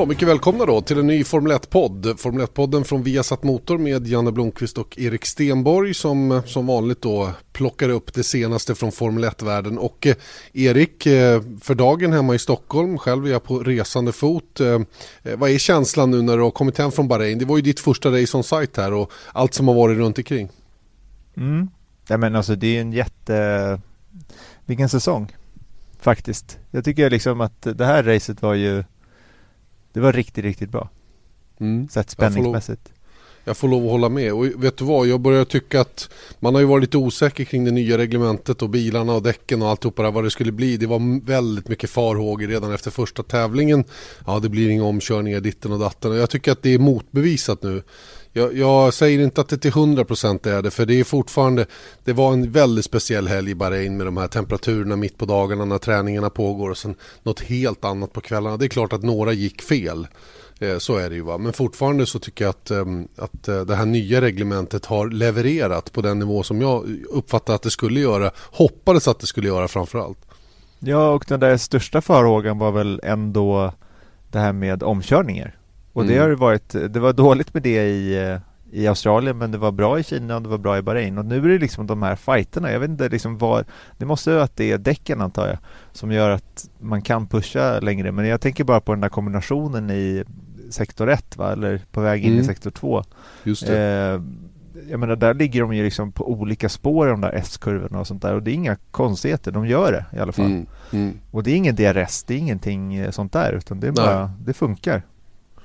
Ja, mycket välkomna då till en ny Formel 1-podd. Formel 1-podden från Viasat Motor med Janne Blomqvist och Erik Stenborg som eh, som vanligt då plockar upp det senaste från Formel 1-världen. Och eh, Erik, eh, för dagen hemma i Stockholm, själv är jag på resande fot. Eh, eh, vad är känslan nu när du har kommit hem från Bahrain? Det var ju ditt första race on site här och allt som har varit runt omkring. Mm. Ja, men alltså det är en jätte... Vilken säsong faktiskt. Jag tycker liksom att det här racet var ju det var riktigt, riktigt bra. Mm. Sett spänningsmässigt. Jag får lov att hålla med. Och vet du vad, jag börjar tycka att man har ju varit lite osäker kring det nya reglementet och bilarna och däcken och alltihopa där vad det skulle bli. Det var väldigt mycket farhågor redan efter första tävlingen. Ja, det blir inga omkörningar ditten och datten. Och jag tycker att det är motbevisat nu. Jag, jag, säger inte att det till 100% är det, för det är fortfarande, det var en väldigt speciell helg i Bahrain med de här temperaturerna mitt på dagarna när träningarna pågår och sen något helt annat på kvällarna. Det är klart att några gick fel. Eh, så är det ju va. Men fortfarande så tycker jag att, ehm, att eh, det här nya reglementet har levererat på den nivå som jag uppfattade att det skulle göra. Hoppades att det skulle göra framförallt. Ja, och den där största farhågan var väl ändå det här med omkörningar. Och mm. det har varit, det var dåligt med det i, i Australien men det var bra i Kina och det var bra i Bahrain och nu är det liksom de här fighterna, jag vet inte liksom vad, det måste vara att det är däcken antar jag som gör att man kan pusha längre men jag tänker bara på den där kombinationen i sektor 1 va, eller på väg in mm. i sektor 2. Just det. Eh, jag menar där ligger de ju liksom på olika spår i de där S-kurvorna och sånt där och det är inga konstigheter, de gör det i alla fall. Mm. Mm. Och det är ingen DRS, det är ingenting sånt där utan det bara, det funkar.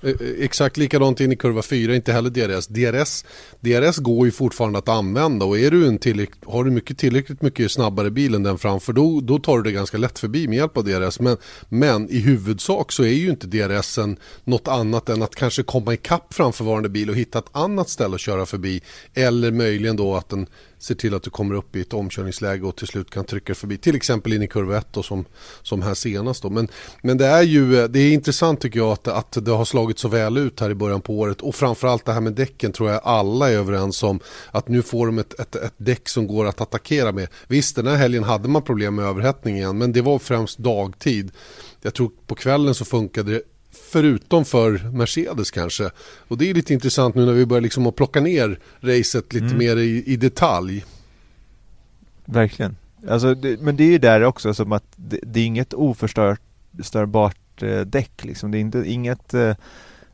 Eh, eh, exakt likadant in i kurva 4, inte heller DRS. DRS. DRS går ju fortfarande att använda och är du en har du mycket, tillräckligt mycket snabbare bil än den framför då, då tar du det ganska lätt förbi med hjälp av DRS. Men, men i huvudsak så är ju inte DRS något annat än att kanske komma ikapp framförvarande bil och hitta ett annat ställe att köra förbi. Eller möjligen då att den ser till att du kommer upp i ett omkörningsläge och till slut kan trycka förbi. Till exempel in i kurva 1 som, som här senast. Då. Men, men det är ju det är intressant tycker jag att, att det har slagit så väl ut här i början på året. Och framförallt det här med däcken tror jag alla är överens om. Att nu får de ett, ett, ett däck som går att attackera med. Visst den här helgen hade man problem med överhettning igen men det var främst dagtid. Jag tror på kvällen så funkade det förutom för Mercedes kanske. Och det är lite intressant nu när vi börjar liksom att plocka ner racet lite mm. mer i, i, detalj. Verkligen. Alltså, det, men det är ju där också som att det, det är inget oförstörbart eh, däck liksom. Det är inte, inget eh,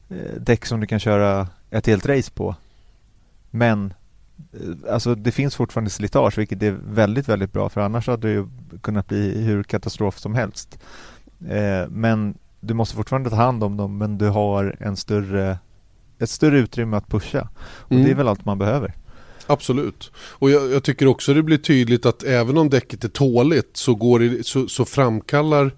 eh, däck som du kan köra ett helt race på. Men eh, alltså det finns fortfarande slitage vilket är väldigt, väldigt bra för annars hade det ju kunnat bli hur katastrof som helst. Eh, men du måste fortfarande ta hand om dem men du har en större, ett större utrymme att pusha. Och mm. det är väl allt man behöver. Absolut. Och jag, jag, tycker också det blir tydligt att även om däcket är tåligt så, går det, så, så framkallar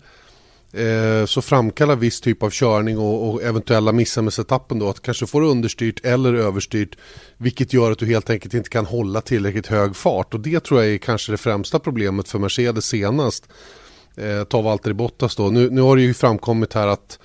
eh, så framkallar viss typ av körning och, och eventuella missar med setupen då att kanske får understyrt eller överstyrt vilket gör att du helt enkelt inte kan hålla tillräckligt hög fart och det tror jag är kanske det främsta problemet för Mercedes senast eh, ta Valtteri Bottas då. Nu, nu har det ju framkommit här att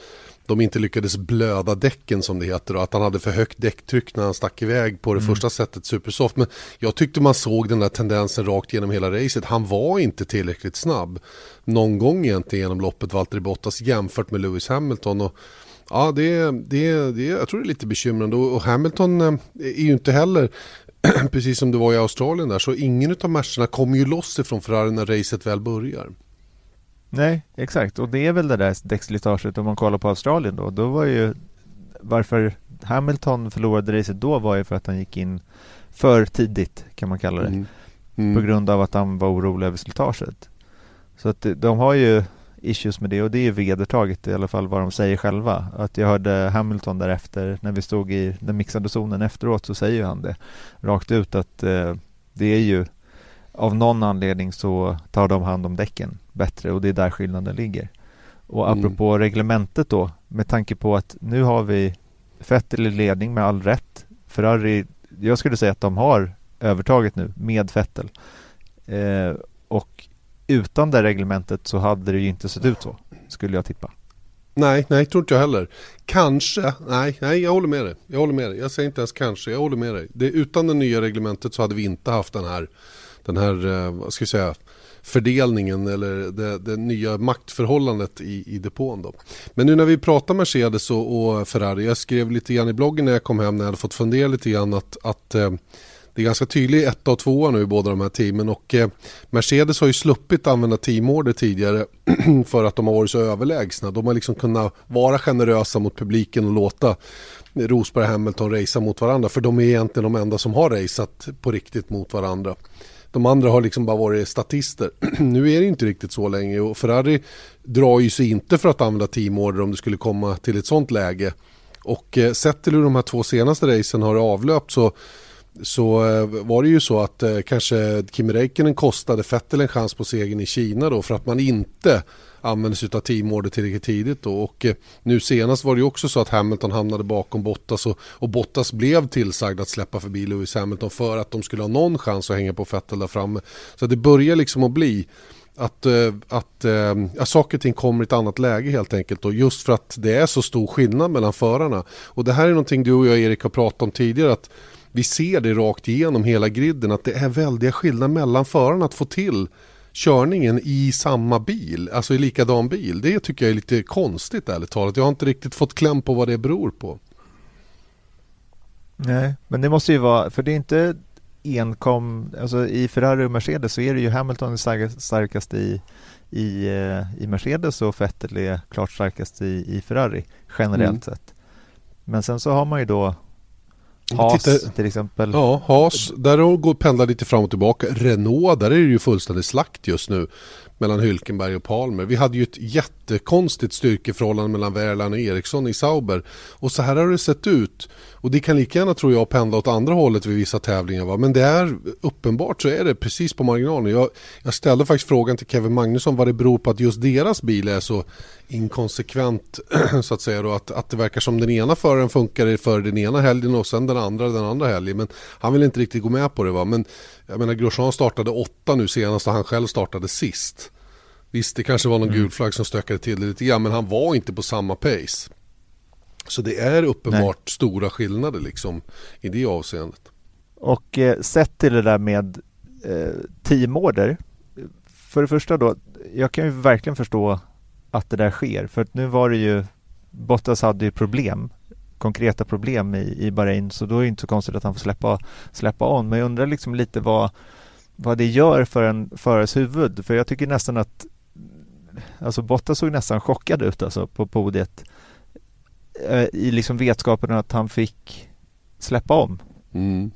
de inte lyckades blöda däcken som det heter och att han hade för högt däcktryck när han stack iväg på det mm. första sättet supersoft. Men jag tyckte man såg den där tendensen rakt genom hela racet. Han var inte tillräckligt snabb någon gång egentligen genom loppet Valtteri Bottas jämfört med Lewis Hamilton. Och Ja, det, det, det, jag tror det är lite bekymrande och Hamilton eh, är ju inte heller precis som det var i Australien där så ingen av matcherna kommer ju loss ifrån Ferrari när racet väl börjar. Nej, exakt. Och det är väl det där däckslitaget om man kollar på Australien då. Då var ju varför Hamilton förlorade racet då var ju för att han gick in för tidigt kan man kalla det. Mm. Mm. På grund av att han var orolig över slitaget. Så att de har ju issues med det och det är vedertaget i alla fall vad de säger själva. Att jag hörde Hamilton därefter när vi stod i den mixade zonen efteråt så säger han det rakt ut att eh, det är ju av någon anledning så tar de hand om däcken bättre och det är där skillnaden ligger. Och mm. apropå mm. reglementet då, med tanke på att nu har vi Vettel i ledning med all rätt. Ferrari, jag skulle säga att de har övertaget nu med Vettel. Eh, och utan det reglementet så hade det ju inte sett ut så, skulle jag tippa. Nej, nej, tror inte jag heller. Kanske, nej, nej, jag håller med dig. Jag håller med dig. Jag säger inte ens kanske, jag håller med dig. Det, utan det nya reglementet så hade vi inte haft den här, den här, eh, vad ska jag säga, fördelningen eller det, det, nya maktförhållandet i, i depån. Då. Men nu när vi pratar Mercedes och, och, Ferrari, jag skrev lite grann i bloggen när jag kom hem när jag hade fått fundera lite grann att, att eh, det är ganska tydligt ett och tvåa nu i båda de här teamen och eh, Mercedes har ju sluppit använda teamorder tidigare för att de har varit så överlägsna. De har liksom kunnat vara generösa mot publiken och låta Rosberg och Hamilton racea mot varandra för de är egentligen de enda som har raceat på riktigt mot varandra. De andra har liksom bara varit statister. nu är det inte riktigt så länge och Ferrari drar ju sig inte för att använda teamorder om det skulle komma till ett sånt läge. Och eh, sett till hur de här två senaste racen har avlöpt så så eh, var det ju så att eh, kanske Kimi Räikkönen kostade Vettel en chans på segern i Kina då för att man inte använde sig av teamorder tillräckligt tidigt då. och eh, nu senast var det ju också så att Hamilton hamnade bakom Bottas och, och Bottas blev tillsagd att släppa förbi Lewis Hamilton för att de skulle ha någon chans att hänga på Vettel där framme. Så det börjar liksom att bli att, att, att saker och ting kommer i ett annat läge helt enkelt och just för att det är så stor skillnad mellan förarna. Och det här är någonting du och jag Erik har pratat om tidigare att vi ser det rakt igenom hela griden att det är väldiga skillnader mellan förarna att få till körningen i samma bil, alltså i likadan bil. Det tycker jag är lite konstigt ärligt talat. Jag har inte riktigt fått kläm på vad det beror på. Nej, men det måste ju vara, för det är inte enkom, alltså i Ferrari och Mercedes så är det ju Hamilton starkast i, i, eh, i Mercedes och Vettel är klart starkast i, i Ferrari generellt mm. sett. Men sen så har man ju då Haas tittar, till exempel. Ja, Haas. Där går pendlar lite fram och tillbaka. Renault, där är det ju fullständigt slakt just nu mellan Hylkenberg och Palmer. Vi hade ju ett jättekonstigt styrkeförhållande mellan Wärland och Eriksson i Sauber. Och så här har det sett ut. Och det kan lika gärna tror jag pendla åt andra hållet vid vissa tävlingar. Va? Men det är uppenbart så är det precis på marginalen. Jag, jag ställde faktiskt frågan till Kevin Magnusson vad det beror på att just deras bil är så inkonsekvent så att säga då att, att det verkar som den ena föraren funkar för den ena helgen och sen den andra den andra helgen men han vill inte riktigt gå med på det va men jag menar Grosjean startade åtta nu senast och han själv startade sist visst det kanske var någon mm. gul flagg som stökade till det lite grann men han var inte på samma pace så det är uppenbart Nej. stora skillnader liksom i det avseendet och eh, sett till det där med eh, teamorder för det första då jag kan ju verkligen förstå att det där sker. För att nu var det ju Bottas hade ju problem konkreta problem i, i Bahrain så då är det inte så konstigt att han får släppa, släppa on. Men jag undrar liksom lite vad, vad det gör för en förares huvud. För jag tycker nästan att Alltså Bottas såg nästan chockad ut alltså på podiet eh, i liksom vetskapen att han fick släppa om. Mm.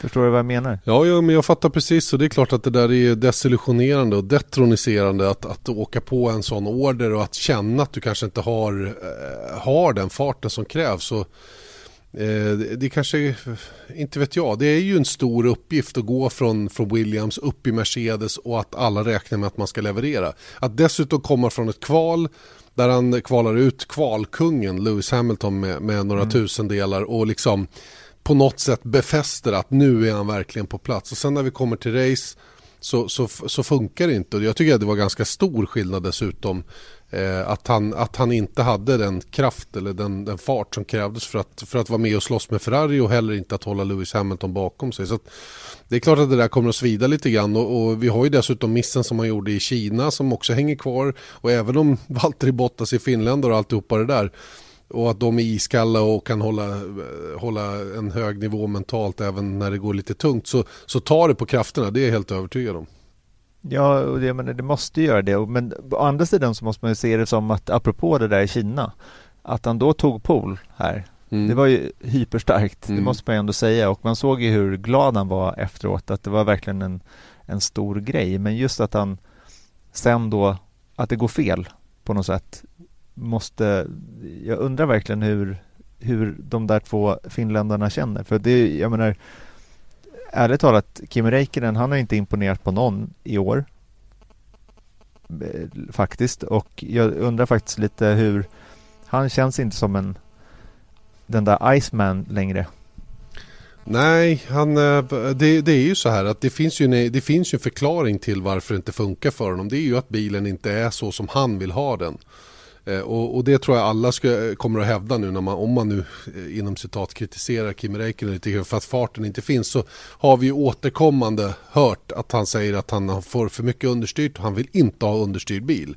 Förstår du vad jag menar? Ja, ja, men jag fattar precis. Och det är klart att det där är desillusionerande och detroniserande att, att åka på en sån order och att känna att du kanske inte har, eh, har den farten som krävs. Och, eh, det kanske, inte vet jag, det är ju en stor uppgift att gå från, från Williams upp i Mercedes och att alla räknar med att man ska leverera. Att dessutom komma från ett kval där han kvalar ut kvalkungen Lewis Hamilton med, med några mm. tusendelar och liksom på något sätt befäster att nu är han verkligen på plats. Och sen när vi kommer till race så, så, så funkar det inte. Och jag tycker att det var ganska stor skillnad dessutom. Eh, att, han, att han inte hade den kraft eller den, den fart som krävdes för att, för att vara med och slåss med Ferrari och heller inte att hålla Lewis Hamilton bakom sig. Så det är klart att det där kommer att svida lite grann och, och, vi har ju dessutom missen som han gjorde i Kina som också hänger kvar. Och även om Valtteri Bottas i Finland och alltihopa det där och att de är iskalla och kan hålla, hålla en hög nivå mentalt även när det går lite tungt så, så tar det på krafterna, det är jag helt övertygad om. Ja, och det, men det måste göra det. Men å andra sidan så måste man ju se det som att apropå det där i Kina, att han då tog pool här. Mm. Det var ju hyperstarkt, mm. det måste man ju ändå säga. Och man såg ju hur glad han var efteråt, att det var verkligen en, en stor grej. Men just att han sen då, att det går fel på något sätt måste, jag undrar verkligen hur, hur de där två finländarna känner. För det, jag menar, ärligt talat, Kim Räikkönen, han har inte imponerat på någon i år. Eh, faktiskt och jag undrar faktiskt lite hur han känns inte som en den där Iceman längre. Nej, han, eh, det, det, är ju så här att det finns, ju en, det finns ju en förklaring till varför det inte funkar för honom. Det är ju att bilen inte är så som han vill ha den. Eh, och, och, det tror jag alla ska, kommer att hävda nu när man, om man nu eh, inom citat kritiserar Kimi Räikkönen lite grann för att farten inte finns så har vi återkommande hört att han säger att han får för mycket understyrt och han vill inte ha understyrd bil.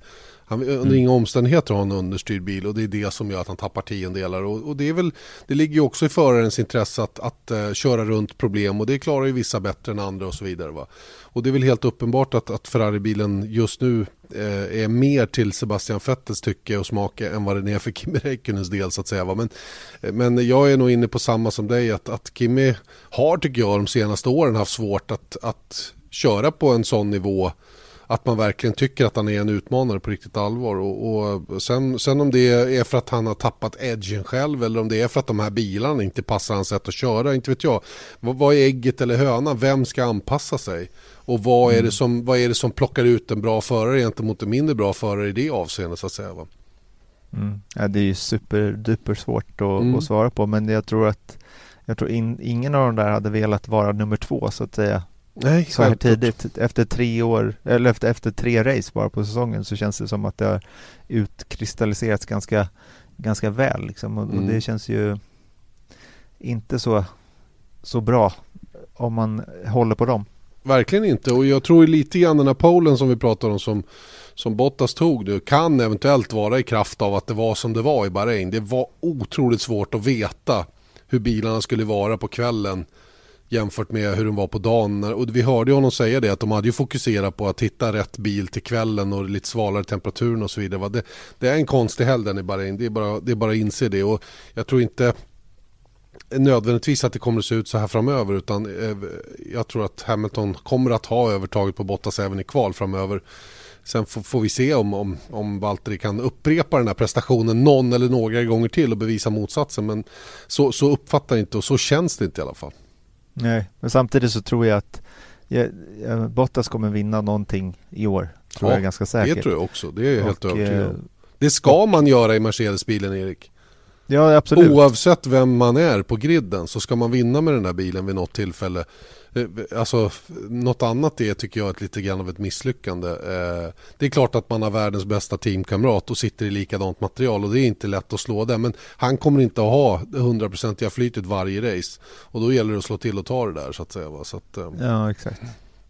Han, under mm. inga omständigheter har han understyrd bil och det är det som gör att han tappar tiondelar. Och, och det, är väl, det ligger ju också i förarens intresse att, att uh, köra runt problem och det klarar ju vissa bättre än andra och så vidare. Va? Och det är väl helt uppenbart att, att Ferrari-bilen just nu eh, Eh, är mer till Sebastian Vettels tycke och smak än vad den är för Kimi Räikkönens del så att säga. Va? Men, eh, men jag är nog inne på samma som dig att, att Kimi har tycker jag de senaste åren haft svårt att, att köra på en sån nivå att man verkligen tycker att han är en utmanare på riktigt allvar. Och, och sen, sen, om det är för att han har tappat edgen själv eller om det är för att de här bilarna inte passar hans sätt att köra, inte vet jag. Vad, vad är ägget eller hönan? Vem ska anpassa sig? Och vad är, det mm. som, vad är det som plockar ut en bra förare gentemot en mindre bra förare i det avseendet så att säga? Va? Mm. Ja, det är ju superduper svårt att, mm. att, svara på men jag tror att jag tror in, ingen av de där hade velat vara nummer två så att säga Nej, så här tidigt. Efter tre år, eller efter, efter tre race bara på säsongen så känns det som att det har utkristalliserats ganska, ganska väl liksom. och, mm. och det känns ju inte så, så bra om man håller på dem. Verkligen inte och jag tror lite grann den här polen som vi pratar om som, som Bottas tog nu kan eventuellt vara i kraft av att det var som det var i Bahrain. Det var otroligt svårt att veta hur bilarna skulle vara på kvällen jämfört med hur de var på dagen. Och vi hörde honom säga det att de hade ju fokuserat på att hitta rätt bil till kvällen och lite svalare temperaturen och så vidare. Det, det är en konstig helg den i Bahrain, det är, bara, det är bara att inse det. Och jag tror inte nödvändigtvis att det kommer att se ut så här framöver utan eh, jag tror att Hamilton kommer att ha övertaget på Bottas även i kval framöver. Sen får, vi se om, om, om Valtteri kan upprepa den här prestationen någon eller några gånger till och bevisa motsatsen. Men så, så uppfattar jag inte och så känns det inte i alla fall. Nej, men samtidigt så tror jag att Bottas kommer vinna någonting i år. Tror ja, jag ganska säkert. Det tror jag också. Det är jag helt övertygad om. Eh, det ska man göra i Mercedes-bilen Erik. Ja, absolut. Oavsett vem man är på griden så ska man vinna med den där bilen vid något tillfälle. Eh, alltså något annat är tycker jag ett lite grann av ett misslyckande. Eh, det är klart att man har världens bästa teamkamrat och sitter i likadant material och det är inte lätt att slå det. Men han kommer inte att ha det hundraprocentiga flytet varje race. Och då gäller det att slå till och ta det där så att säga. Så att, eh, ja, exakt.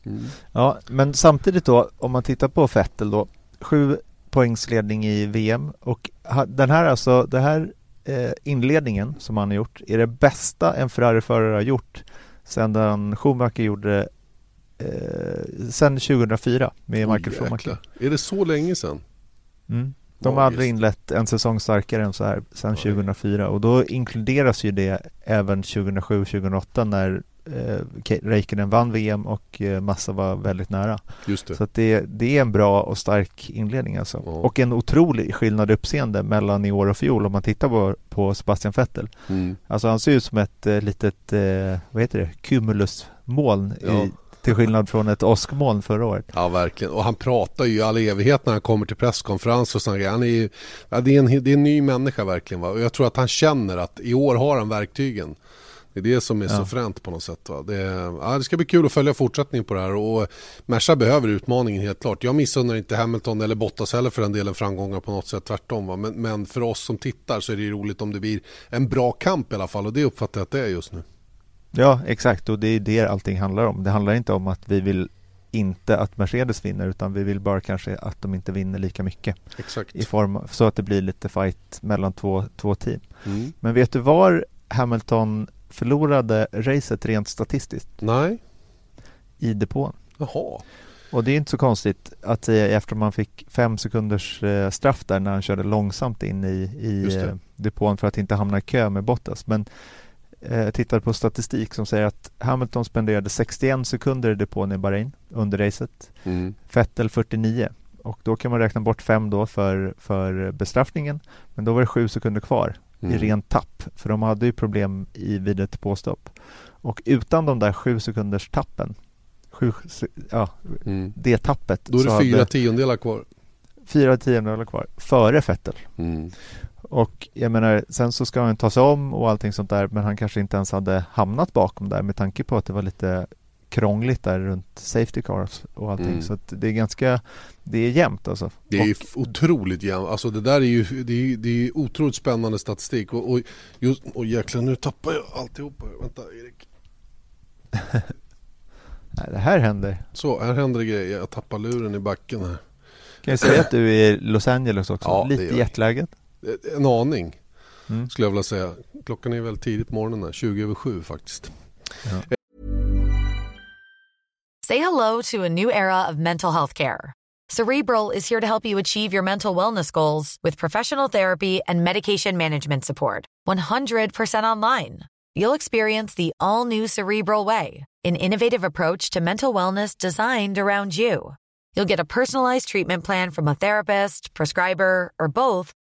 Mm. Ja, men samtidigt då om man tittar på Vettel då. Sju poängsledning i VM och den här alltså, det här inledningen som han har gjort är det bästa en Ferrari-förare har gjort sen den Schumacher gjorde eh, sen 2004 med oh, Michael Schumacher. Är det så länge sedan? Mm. De har aldrig inlett en säsong starkare än så här sedan 2004 och då inkluderas ju det även 2007-2008 när eh, Räikkönen vann VM och eh, Massa var väldigt nära. Just det. Så att det, det är en bra och stark inledning alltså. Oh. Och en otrolig skillnad uppseende mellan i år och fjol om man tittar på, på Sebastian Vettel. Mm. Alltså han ser ut som ett eh, litet, eh, vad heter det, cumulusmoln ja. i till skillnad från ett åskmoln förra året. Ja, verkligen. Och han pratar ju i all evighet när han kommer till presskonferens och sådana Han är ju, ja, det, är en, det är en ny människa verkligen. Va? Och jag tror att han känner att i år har han verktygen. Det är det som är ja. så fränt på något sätt. Va? Det, ja, det ska bli kul att följa fortsättningen på det här och Merca behöver utmaningen helt klart. Jag missunnar inte Hamilton eller Bottas heller för den delen framgångar på något sätt, tvärtom. Va? Men, men för oss som tittar så är det roligt om det blir en bra kamp i alla fall och det uppfattar jag att det är just nu. Ja, exakt och det är det allting handlar om. Det handlar inte om att vi vill inte att Mercedes vinner utan vi vill bara kanske att de inte vinner lika mycket. Exakt. I form, så att det blir lite fight mellan två, två team. Mm. Men vet du var Hamilton förlorade racet rent statistiskt. Nej. I depån. Jaha. Och det är inte så konstigt att säga eftersom man fick fem sekunders eh, straff där när han körde långsamt in i, i eh, depån för att inte hamna i kö med Bottas. Men eh, tittade på statistik som säger att Hamilton spenderade 61 sekunder i depån i Bahrain under racet. Mm. Vettel 49. Och då kan man räkna bort fem då för, för bestraffningen. Men då var det sju sekunder kvar mm. i ren tapp. För de hade ju problem i, vid ett påstopp. Och utan de där sju sekunders tappen sju, ja, mm. det tappet. Då är det fyra tiondelar kvar. Fyra tiondelar kvar, före Vettel. Mm. Och jag menar, sen så ska han ta sig om och allting sånt där, men han kanske inte ens hade hamnat bakom där med tanke på att det var lite krångligt där runt Safety Cars och allting. Mm. Så det är ganska, det är jämnt alltså. Det är och, otroligt jämnt. Alltså det där är ju, det är, det är otroligt spännande statistik. Och, och, just, och jäklar nu tappar jag alltihopa. Vänta Erik. Nej, det här händer. Så, här händer det grejer. Jag tappar luren i backen här. Kan jag säga att du är i Los Angeles också? Ja, Lite jetlaggad? En aning mm. skulle jag vilja säga. Klockan är väl tidigt på morgonen här, 20 över 7 faktiskt. Ja. Say hello to a new era of mental health care. Cerebral is here to help you achieve your mental wellness goals with professional therapy and medication management support. 100% online. You'll experience the all new Cerebral Way, an innovative approach to mental wellness designed around you. You'll get a personalized treatment plan from a therapist, prescriber, or both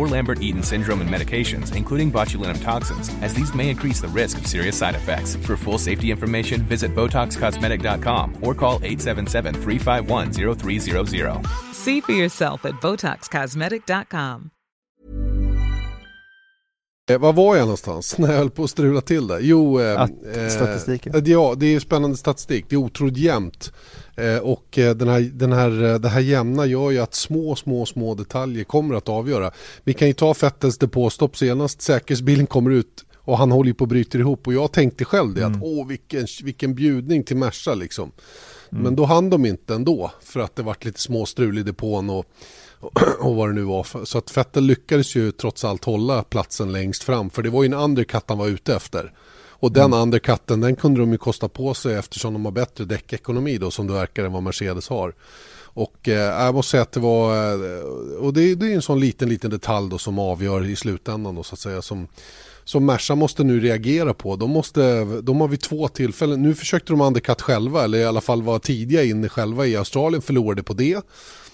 or Lambert-Eaton syndrome and medications, including botulinum toxins, as these may increase the risk of serious side effects. For full safety information, visit BotoxCosmetic.com or call 877-351-0300. See for yourself at BotoxCosmetic.com. Eh, var var jag någonstans när jag höll på att strula till det? Jo, eh, statistiken. Eh, ja, det är spännande statistik. Det är otroligt jämnt. Eh, och eh, den här, den här, eh, det här jämna gör ju att små, små, små detaljer kommer att avgöra. Vi kan ju ta Fettels depåstopp senast. Säkerhetsbilen kommer ut och han håller ju på att bryta ihop. Och jag tänkte själv det mm. att åh vilken, vilken bjudning till Merca liksom. Mm. Men då hann de inte ändå för att det vart lite småstrul i depån och, och vad det nu var. Så att Fettel lyckades ju trots allt hålla platsen längst fram. För det var ju en undercut han var ute efter. Och den mm. undercutten den kunde de ju kosta på sig eftersom de har bättre däckekonomi då som det verkar än vad Mercedes har. Och eh, jag måste säga att det var, eh, och det, det är en sån liten, liten detalj då som avgör i slutändan då så att säga som som Merca måste nu reagera på. De, måste, de har vid två tillfällen, nu försökte de undercut själva, eller i alla fall vara tidiga inne själva i Australien, förlorade på det.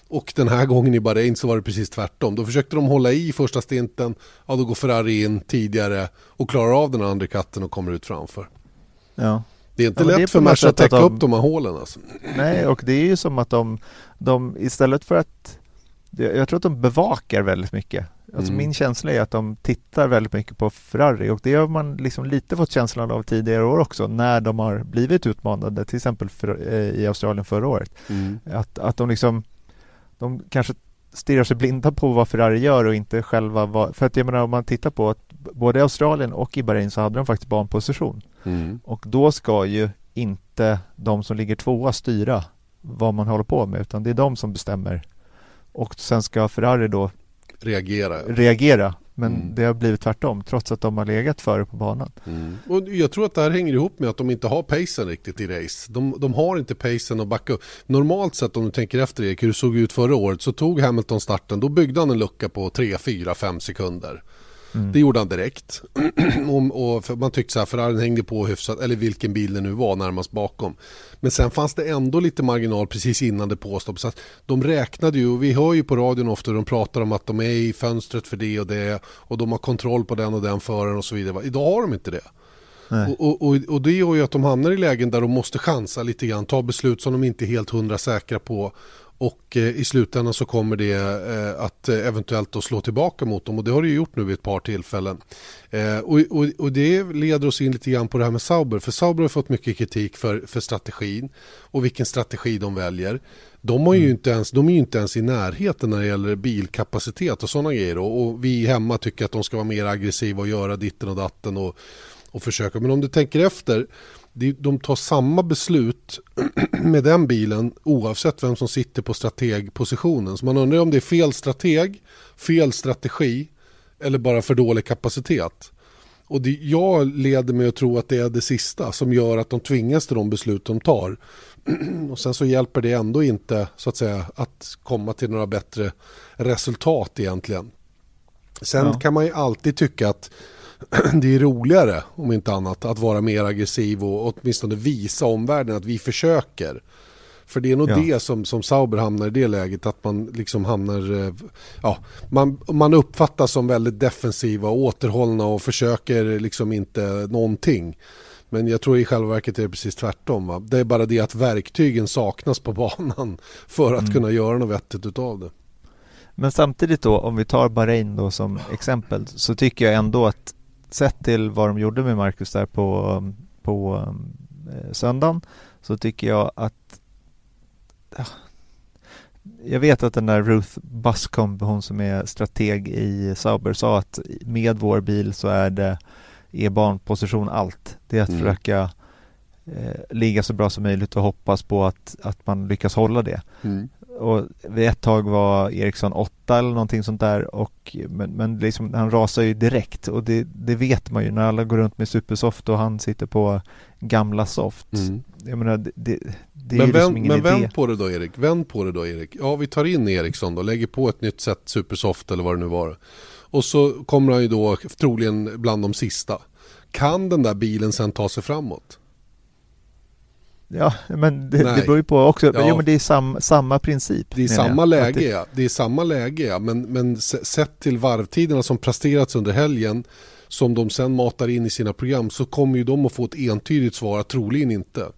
Och den här gången i Bahrain så var det precis tvärtom. Då försökte de hålla i första stinten, ja då går Ferrari in tidigare och klarar av den andra katten och kommer ut framför. Ja. Det är inte ja, lätt är för Merca att täcka de... upp de här hålen alltså. Nej, och det är ju som att de, de istället för att jag tror att de bevakar väldigt mycket. Alltså mm. Min känsla är att de tittar väldigt mycket på Ferrari och det har man liksom lite fått känslan av tidigare år också när de har blivit utmanade, till exempel för, eh, i Australien förra året. Mm. Att, att de liksom de kanske stirrar sig blinda på vad Ferrari gör och inte själva vad, för att jag menar om man tittar på att både i Australien och i Bahrain så hade de faktiskt banposition. Mm. och då ska ju inte de som ligger tvåa styra vad man håller på med utan det är de som bestämmer. Och sen ska Ferrari då reagera, reagera men mm. det har blivit tvärtom trots att de har legat före på banan. Mm. Och jag tror att det här hänger ihop med att de inte har pacen riktigt i race. De, de har inte pacen att backa upp. Normalt sett om du tänker efter Erik hur det såg ut förra året så tog Hamilton starten. Då byggde han en lucka på 3, 4, 5 sekunder. Mm. Det gjorde han direkt. och, och man tyckte så här, Ferrarin hängde på hyfsat, eller vilken bil det nu var närmast bakom. Men sen fanns det ändå lite marginal precis innan det påstopp. Så att de räknade ju, och vi hör ju på radion ofta hur de pratar om att de är i fönstret för det och det och de har kontroll på den och den föraren och så vidare. Idag har de inte det. Och, och, och, och, det gör ju att de hamnar i lägen där de måste chansa lite grann, ta beslut som de inte är helt hundra säkra på och eh, i slutändan så kommer det eh, att eh, eventuellt då slå tillbaka mot dem och det har det ju gjort nu vid ett par tillfällen. Och, och, och, det leder oss in lite grann på det här med Sauber för Sauber har fått mycket kritik för, för strategin och vilken strategi de väljer. De, har ju mm. inte ens, de är ju inte ens i närheten när det gäller bilkapacitet och sådana grejer och, och vi hemma tycker att de ska vara mer aggressiva och göra ditten och datten och, och försöka. Men om du tänker efter de tar samma beslut med den bilen oavsett vem som sitter på strategpositionen. Så man undrar om det är fel strateg, fel strategi eller bara för dålig kapacitet. Och det, jag leder mig att tro att det är det sista som gör att de tvingas till de beslut de tar. Och sen så hjälper det ändå inte så att säga att komma till några bättre resultat egentligen. Sen ja. kan man ju alltid tycka att det är roligare, om inte annat, att vara mer aggressiv och åtminstone visa omvärlden att vi försöker. För det är nog ja. det som, som Sauber hamnar i det läget, att man liksom hamnar, eh, ja, man, man uppfattas som väldigt defensiva och återhållna och försöker liksom inte någonting. Men jag tror i själva verket är det precis tvärtom. Va? Det är bara det att verktygen saknas på banan för att mm. kunna göra något vettigt utav det. Men samtidigt då, om vi tar Bahrain då som exempel, så tycker jag ändå att sett till vad de gjorde med Marcus där på, på eh, söndagen så tycker jag att jag vet att den där Ruth Buscombe, hon som är strateg i Sauber, sa att med vår bil så är det är barnposition allt. Det är att mm. försöka eh, ligga så bra som möjligt och hoppas på att, att man lyckas hålla det. Mm och vid ett tag var Eriksson åtta eller någonting sånt där och men, men liksom, han rasar ju direkt och det, det vet man ju när alla går runt med supersoft och han sitter på gamla soft. Mm. Jag menar, det, det, det men är liksom ingen Men idé. vänd på det då Erik, vänd på det då Erik. Ja, vi tar in Eriksson då, lägger på ett nytt sätt supersoft eller vad det nu var. Och så kommer han ju då troligen bland de sista. Kan den där bilen sen ta sig framåt? Ja, men det, det beror ju på också. Ja. Jo, men det är sam, samma princip. Det är samma jag. läge, det... ja. Det är samma läge, ja. Men, men sett till varvtiderna som presterats under helgen som de sen matar in i sina program så kommer ju de att få ett entydigt svar att troligen inte.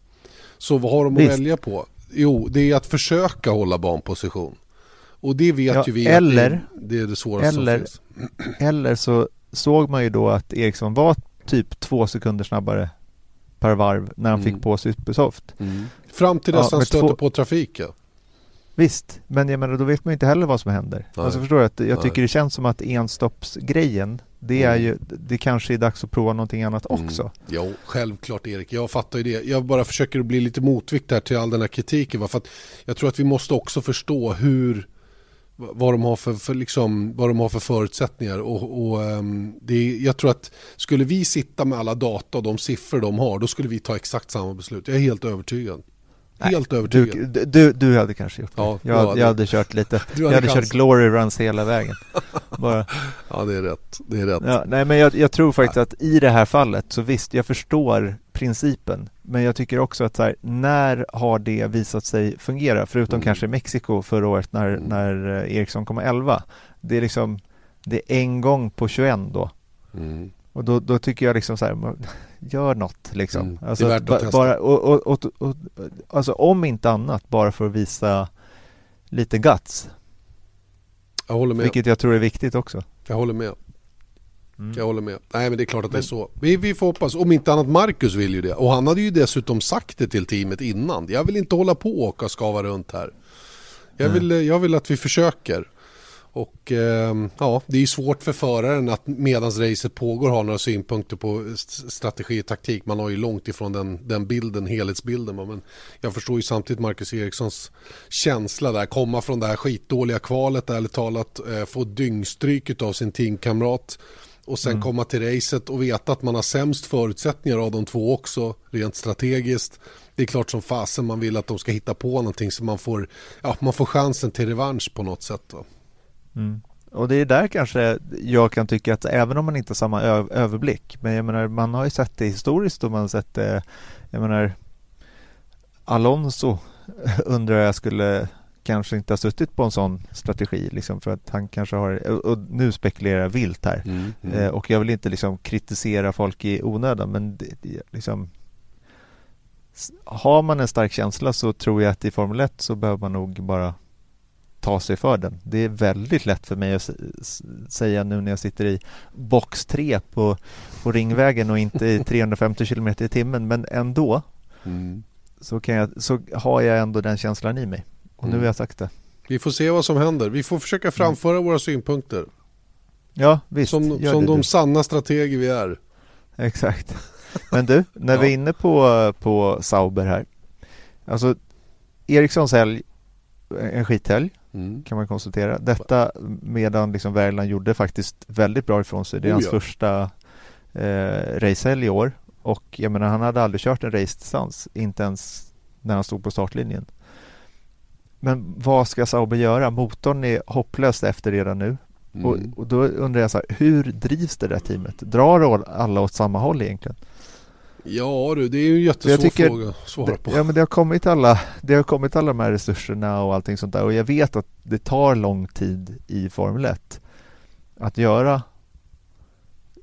Så vad har de att Visst. välja på? Jo, det är att försöka hålla banposition. Och det vet ja, ju vi eller, att det, det är det svåraste eller, som finns. Eller så såg man ju då att Eriksson var typ två sekunder snabbare per varv när han mm. fick på Supersoft. Mm. Fram till dess ja, han stöter två... på trafiken. Visst, men jag menar då vet man inte heller vad som händer. Nej. Alltså förstår du att jag Nej. tycker det känns som att enstoppsgrejen det är mm. ju, det kanske är dags att prova någonting annat mm. också. Mm. Jo, självklart Erik, jag fattar ju det. Jag bara försöker bli lite motvikt här till all den här kritiken. För att jag tror att vi måste också förstå hur vad de har för, för, liksom, vad de har för förutsättningar. Och, och um, det, jag tror att skulle vi sitta med alla data och de siffror de har, då skulle vi ta exakt samma beslut. Jag är helt övertygad. Helt Nej, övertygad. Du, du, du hade kanske gjort det. Ja, jag, hade, jag hade kört lite. Du hade jag hade kört glory runs hela vägen. Bara. Ja, det är rätt. Det är rätt. Ja, nej, men jag, jag tror faktiskt nej. att i det här fallet så visst, jag förstår principen. Men jag tycker också att så här, när har det visat sig fungera? Förutom mm. kanske Mexiko förra året när, mm. när eh, Eriksson kom 11. Det är liksom, det är en gång på 21 då. Mm. Och då, då, tycker jag liksom så här, gör något liksom. Alltså, det är värt att testa. Bara, och, och, och, alltså om inte annat, bara för att visa lite guts. Jag håller med. Vilket jag tror är viktigt också. Jag håller med. Mm. Jag håller med. Nej men det är klart att det är så. Vi, vi får hoppas. Om inte annat Marcus vill ju det. Och han hade ju dessutom sagt det till teamet innan. Jag vill inte hålla på och åka och skava runt här. Jag vill, jag vill att vi försöker. Och eh, ja, det är svårt för föraren att medans racet pågår ha några synpunkter på strategi och taktik. Man har ju långt ifrån den, den bilden, helhetsbilden. Men jag förstår ju samtidigt Marcus Erikssons känsla där. Komma från det här skitdåliga kvalet, ärligt talat. Eh, få dyngstryk av sin teamkamrat. Och sen mm. komma till racet och veta att man har sämst förutsättningar av de två också, rent strategiskt. Det är klart som fasen man vill att de ska hitta på någonting så man får, ja, man får chansen till revansch på något sätt. Då. Mm. Och det är där kanske jag kan tycka att även om man inte har samma överblick, men jag menar man har ju sett det historiskt och man har sett det, jag menar Alonso undrar jag skulle kanske inte har suttit på en sån strategi liksom för att han kanske har, och, nu spekulerar jag vilt här Mm, mm. eh, och jag vill inte liksom kritisera folk i onödan men det, liksom har man en stark känsla så tror jag att i Formel 1 så behöver man nog bara ta sig för den. Det är väldigt lätt för mig att säga nu när jag sitter i box 3 på, på Ringvägen och inte i 350 km i timmen men ändå Mm. så, kan jag, så har jag ändå den känslan i mig. Och nu Mm. har jag sagt det. Vi får se vad som händer. Vi får försöka framföra våra synpunkter. Ja, visst. Som, som de du. sanna strateger vi är. Exakt. Men du, när Ja. vi är inne på, på Sauber här. Alltså, Erikssons helg, en skithelg Mm. kan man konstatera. Detta medan liksom Värland gjorde faktiskt väldigt bra ifrån sig. Det är Oh, hans ja. första eh, racehelg i år. Och jag menar, han hade aldrig kört en racedistans, inte ens när han stod på startlinjen. Men vad ska Sauber göra? Motorn är hopplöst efter redan nu. Mm. Och, och då undrar jag så här, hur drivs det där teamet? Drar alla åt samma håll egentligen? Ja du, det är ju en jättesvår Jag tycker fråga att svara på. Det, ja men det har kommit alla, det har kommit alla de här resurserna och allting sånt där och jag vet att det tar lång tid i Formel 1 att göra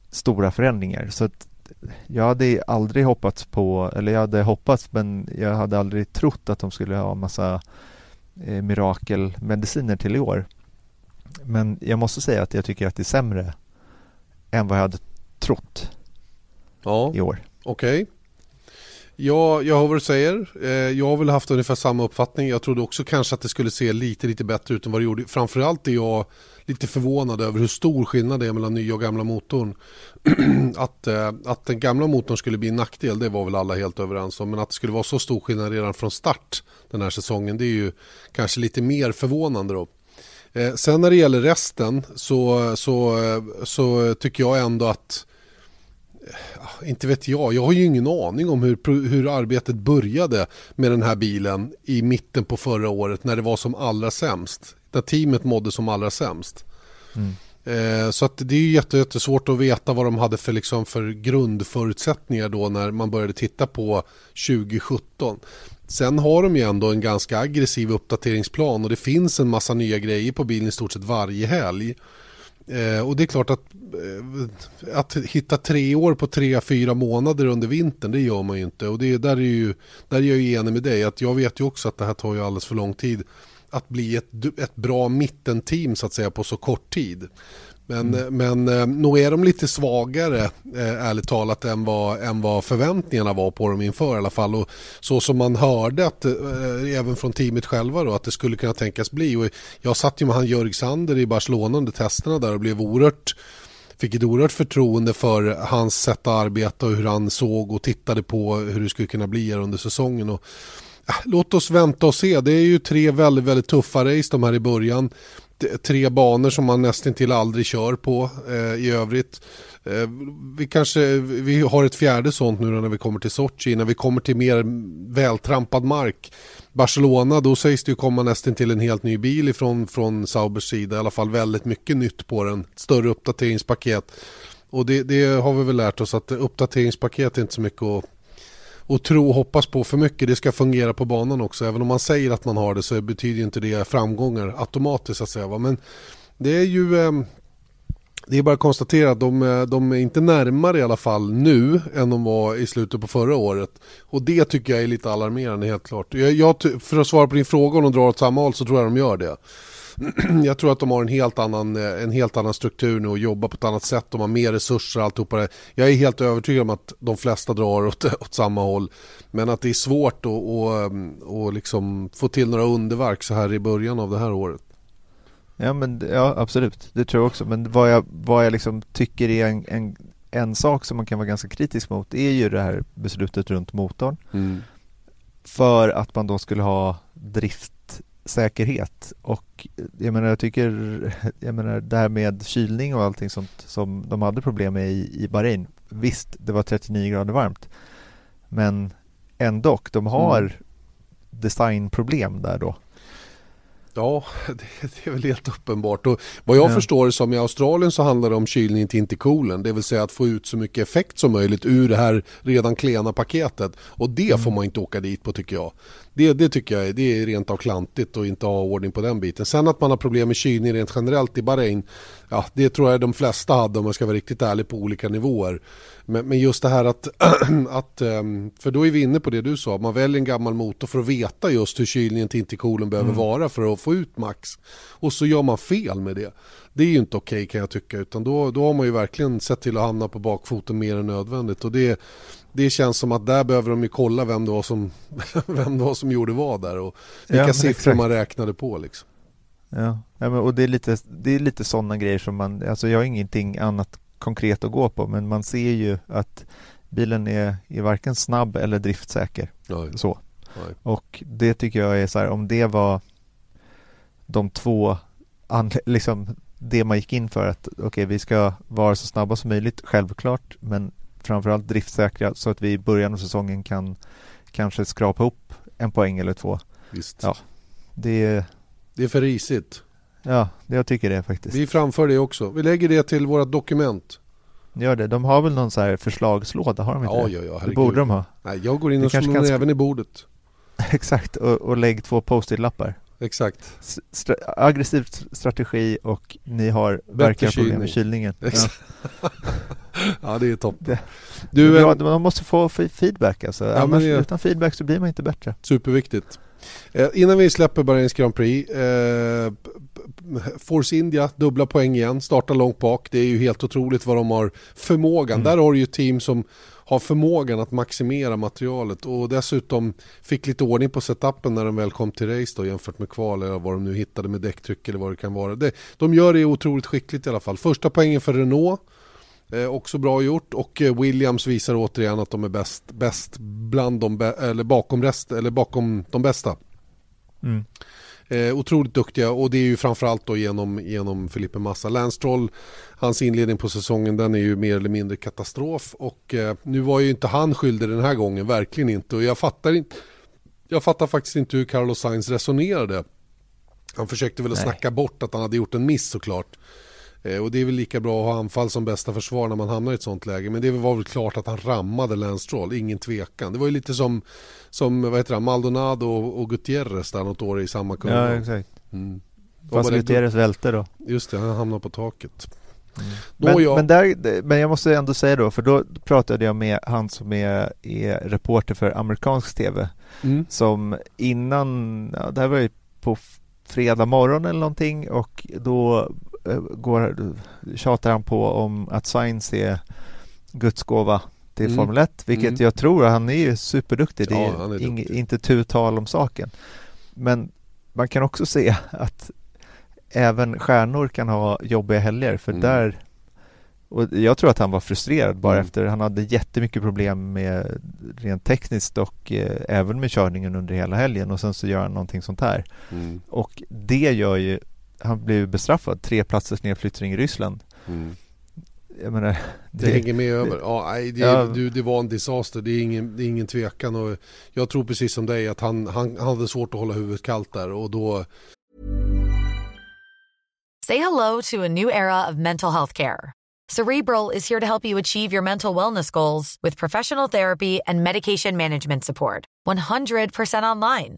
stora förändringar så att jag hade aldrig hoppats på, eller jag hade hoppats men jag hade aldrig trott att de skulle ha massa eh, mirakelmediciner till i år. Men jag måste säga att jag tycker att det är sämre än vad jag hade trott Ja, i år. okej. Ja, jag hör vad du säger. Eh, Jag har väl haft ungefär samma uppfattning. Jag trodde också kanske att det skulle se lite, lite bättre ut än vad det gjorde. Framförallt är jag lite förvånad över hur stor skillnad det är mellan nya och gamla motorn. att, eh, att den gamla motorn skulle bli en nackdel, det var väl alla helt överens om. Men att det skulle vara så stor skillnad redan från start den här säsongen, det är ju kanske lite mer förvånande då. Eh, Sen när det gäller resten så, så, eh, så tycker jag ändå att eh, inte vet jag, jag har ju ingen aning om hur, hur arbetet började med den här bilen i mitten på förra året när det var som allra sämst. När teamet mådde som allra sämst. Eh, Så att det är ju jätte- jättesvårt att veta vad de hade för, liksom, för grundförutsättningar då när man började titta på 2017. Sen har de ju ändå en ganska aggressiv uppdateringsplan och det finns en massa nya grejer på bilen i stort sett varje helg. Eh, och det är klart att, eh, att hitta tre år på tre, fyra månader under vintern, det gör man ju inte. Och det, där, är ju, där är jag ju enig med dig, att jag vet ju också att det här tar ju alldeles för lång tid att bli ett, ett bra mittenteam så att säga på så kort tid. Men, men eh, nog är de lite svagare, eh, ärligt talat, än vad, än vad förväntningarna var på dem inför i alla fall. Och så som man hörde, att, eh, även från teamet själva, då, att det skulle kunna tänkas bli. Och jag satt ju med han Jörg Sander i Barcelona under testerna där och blev oerhört fick ett oerhört förtroende för hans sätt att arbeta och hur han såg och tittade på hur det skulle kunna bli här under säsongen. Och, Ah, låt oss vänta och se. Det är ju tre väldigt, väldigt tuffa race de här i början. Tre banor som man nästan till aldrig kör på eh, i övrigt. Eh, vi kanske vi har ett fjärde sånt nu när vi kommer till Sochi, när vi kommer till mer vältrampad mark. Barcelona, då sägs det ju komma nästan till en helt ny bil ifrån, från Saubers sida, i alla fall väldigt mycket nytt på den, ett större uppdateringspaket. Och det, det har vi väl lärt oss att uppdateringspaket är inte så mycket att, och tro och hoppas på för mycket. Det ska fungera på banan också. Även om man säger att man har det så betyder inte det framgångar automatiskt så att säga. Men det är ju... Ehm, det är bara att konstatera att de, eh, de är inte närmare i alla fall nu än de var i slutet på förra året. Och det tycker jag är lite alarmerande helt klart. Jag, jag, för att svara på din fråga om de drar åt samma håll så tror jag de gör det. Jag tror att de har en helt annan, eh, en helt annan struktur nu och jobbar på ett annat sätt. De har mer resurser och alltihopa det. Jag är helt övertygad om att de flesta drar åt, åt samma håll. Men att det är svårt att, att, att liksom få till några underverk så här i början av det här året. Ja, men, ja absolut, det tror jag också. Men vad jag, vad jag liksom tycker är en, en, en sak som man kan vara ganska kritisk mot är ju det här beslutet runt motorn. För att man då skulle ha driftsäkerhet. Och jag menar, jag tycker, jag menar det här med kylning och allting sånt som de hade problem med i, i Bahrain. Visst, det var 39 grader varmt. Men ändå, de har designproblem där då. Ja, det, det, är väl helt uppenbart. Och vad jag ja. förstår som i Australien så handlar det om kylning till intercoolen. Det vill säga att få ut så mycket effekt som möjligt ur det här redan klena paketet. Och det mm. får man inte åka dit på tycker jag. Det, det tycker jag är, det är rent av klantigt och inte ha ordning på den biten. Sen att man har problem med kylning rent generellt i Bahrain, ja det tror jag de flesta hade om man ska vara riktigt ärlig på olika nivåer. Men, men just det här att, att, ehm, för då är vi inne på det du sa, man väljer en gammal motor för att veta just hur kylningen till intercoolen behöver mm. vara för att få ut max. Och så gör man fel med det. Det är ju inte okej okay, kan jag tycka, utan då, då har man ju verkligen sett till att hamna på bakfoten mer än nödvändigt. Och det, det känns som att där behöver de ju kolla vem det var som, vem det var som gjorde vad där och vilka ja, siffror exakt. man räknade på liksom. Ja, ja men, och det är lite, det är lite sådana grejer som man, alltså jag har ingenting annat konkret att gå på men man ser ju att bilen är, är varken snabb eller driftsäker. Nej. Så. Nej. Och det tycker jag är så här, om det var de två, liksom det man gick in för att okej okay, vi ska vara så snabba som möjligt, självklart, men framförallt driftsäkra så att vi i början av säsongen kan kanske skrapa ihop en poäng eller två. Visst. Ja, det, det är för risigt. Ja, jag tycker det faktiskt. Vi framför det också. Vi lägger det till vårt dokument. Gör det. De har väl någon så här förslagslåda, har de inte ja, det? Ja, ja, Det borde de ha. Nej, jag går in och slår kan... även i bordet. Exakt, och, och lägg två post-it-lappar. Exakt. Stra aggressiv strategi och ni har verkliga problem med kylningen. Ja. ja, det är toppen. Du, ja, man måste få feedback alltså. Ja, Annars, det... Utan feedback så blir man inte bättre. Superviktigt. Eh, innan vi släpper Bahrains Grand Prix. Eh, Force India, dubbla poäng igen, startar långt bak. Det är ju helt otroligt vad de har förmågan. Mm. Där har du ju team som har förmågan att maximera materialet och dessutom fick lite ordning på setupen när de väl kom till race då jämfört med kval eller vad de nu hittade med däcktryck eller vad det kan vara. Det, de gör det otroligt skickligt i alla fall. Första poängen för Renault Eh, också bra gjort och eh, Williams visar återigen att de är bäst, bäst bland de, eller bakom, rest, eller bakom de bästa. Mm. Eh, otroligt duktiga och det är ju framförallt då genom, genom Felipe Massa. Lance hans inledning på säsongen den är ju mer eller mindre katastrof och eh, nu var ju inte han skyldig den här gången, verkligen inte och jag fattar inte jag fattar faktiskt inte hur Carlos Sainz resonerade. Han försökte väl att snacka bort att han hade gjort en miss såklart. Eh, och det är väl lika bra att ha anfall som bästa försvar när man hamnar i ett sånt läge. Men det var väl klart att han rammade Lance Stroll, ingen tvekan. Det var ju lite som, som vad heter han, Maldonado och, Gutierrez där något år i samma kurva. Ja, exakt. Mm. Fast Gutierrez välte då. Just det, han hamnade på taket. Mm. Men, jag... men, där, men jag måste ändå säga då, för då pratade jag med han som är, är reporter för amerikansk tv. Mm. Som innan, ja, det här var ju på fredag morgon eller någonting och då går, tjatar han på om att Science är Guds gåva till mm. Formel 1, vilket mm. jag tror, han är ju superduktig. Det är, är ing, inte tu tal om saken. Men man kan också se att även stjärnor kan ha jobbiga helger, för mm. där och jag tror att han var frustrerad bara mm. efter, han hade jättemycket problem med rent tekniskt och eh, även med körningen under hela helgen och sen så gör han någonting sånt här. Mm. Och det gör ju han blev bestraffad, tre platsers nedflyttning i Ryssland. Mm. Jag menar, det, det hänger med det, över. Ja, nej, det, ja. Du, det var en disaster, det är ingen, det är ingen tvekan. Och jag tror precis som dig att han, han, han hade svårt att hålla huvudet kallt där och då... Say hello to a new era of mental health care. Cerebral is here to help you achieve your mental wellness goals with professional therapy and medication management support. 100% online.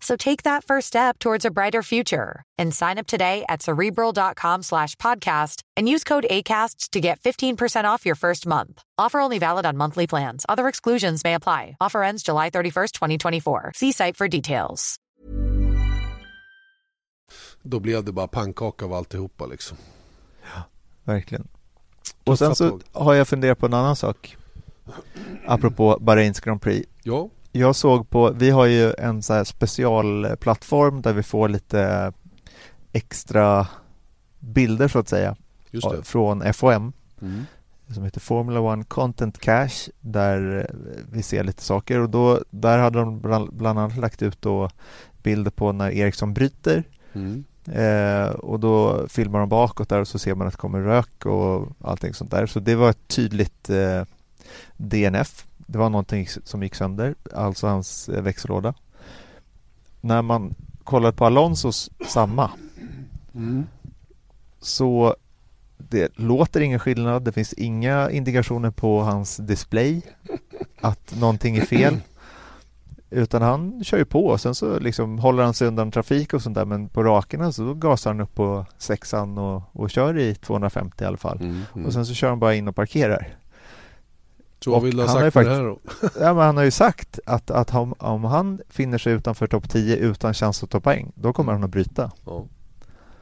So take that first step towards a brighter future and sign up today at cerebral.com slash podcast and use code ACasts to get 15% off your first month. Offer only valid on monthly plans. Other exclusions may apply. Offer ends July 31st, 2024. See site for details. Då blev det bara pannkaka av alltihopa liksom. Ja, verkligen. Och sen så har jag funderat på en annan sak. Apropå Bahrains Grand Prix. Ja. Jag såg på, vi har ju en så specialplattform där vi får lite extra bilder så att säga från FOM Mm. som heter Formula One Content Cache där vi ser lite saker och då, där hade de bland, bland annat lagt ut då bilder på när Ericsson bryter Mm. eh, och då filmar de bakåt där och så ser man att det kommer rök och allting sånt där. Så det var ett tydligt eh, DNF. Det var någonting som gick sönder, alltså hans eh, växellåda. När man kollar på Alonsos samma Mm. så det låter ingen skillnad. Det finns inga indikationer på hans display att någonting är fel. Utan han kör ju på och sen så liksom håller han sig undan trafik och sånt där men på rakerna så gasar han upp på sexan och, och kör i 250 i alla fall. Mm. Mm. Och sen så kör han bara in och parkerar. Så vad vill du ha han har ju sagt då? Ja, men han har ju sagt att, att om, om han finner sig utanför topp 10 utan chans att ta poäng, då kommer han att bryta. Ja.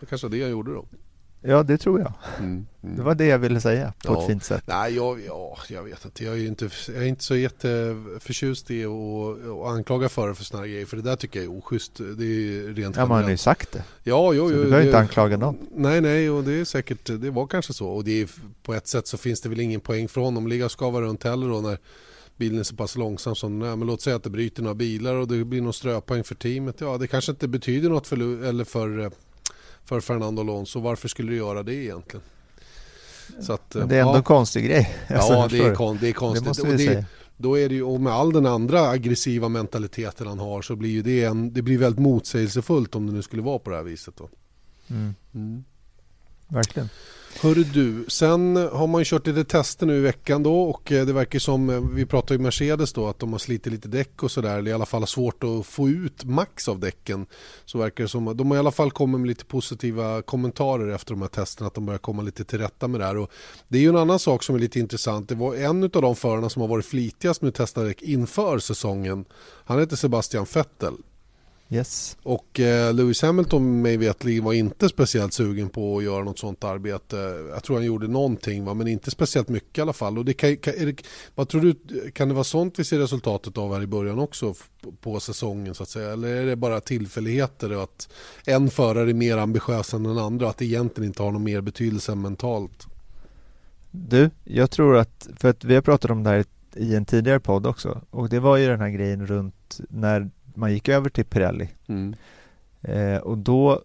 Det kanske var det jag gjorde då. Ja, det tror jag. Mm. Mm. Det var det jag ville säga på Ja. ett fint sätt. Nej, jag, ja, jag vet inte. Jag är, inte. jag är inte så jätteförtjust i att anklaga förare för sådana grejer. För det där tycker jag är oschysst. Det är rent Ja, man har ju sagt det. Ja, jo, Så jo, du behöver inte anklaga någon. Nej, nej, och det är säkert, det var kanske så. Och det är, på ett sätt så finns det väl ingen poäng för honom att ligga och skava runt heller då när bilen är så pass långsam som den är. Men låt säga att det bryter några bilar och det blir någon ströpoäng för teamet. Ja, det kanske inte betyder något för, eller för, eh, för Fernando Alonso. Varför skulle det göra det egentligen? Att, Men det är ändå ja, en konstig grej. Alltså, Ja, det är, du? kon, det är det konstigt. det, säga. då är det ju, och med all den andra aggressiva mentaliteten han har så blir ju det, en, det blir väldigt motsägelsefullt om det nu skulle vara på det här viset. Då. Mm, Mm. verkligen. Hörru du, sen har man ju kört lite tester nu i veckan då och eh, det verkar som, eh, vi pratar ju Mercedes då, att de har slitit lite däck och sådär, eller i alla fall svårt att få ut max av däcken. Så verkar det som, de har i alla fall kommit med lite positiva kommentarer efter de här testerna, att de börjar komma lite till rätta med det här. Och det är ju en annan sak som är lite intressant, det var en av de förarna som har varit flitigast med att testa däck inför säsongen. Han heter Sebastian Vettel. Yes. Och eh, Lewis Hamilton mig vetligen var inte speciellt sugen på att göra något sånt arbete. Jag tror han gjorde någonting va? men inte speciellt mycket i alla fall. Och det kan, kan, det, vad tror du, kan det vara sånt vi ser resultatet av här i början också på säsongen så att säga? Eller är det bara tillfälligheter och att en förare är mer ambitiös än den andra att det egentligen inte har någon mer betydelse än mentalt? Du, jag tror att, för att vi har pratat om det här i en tidigare podd också och det var ju den här grejen runt när man gick över till Pirelli Mm. eh, och då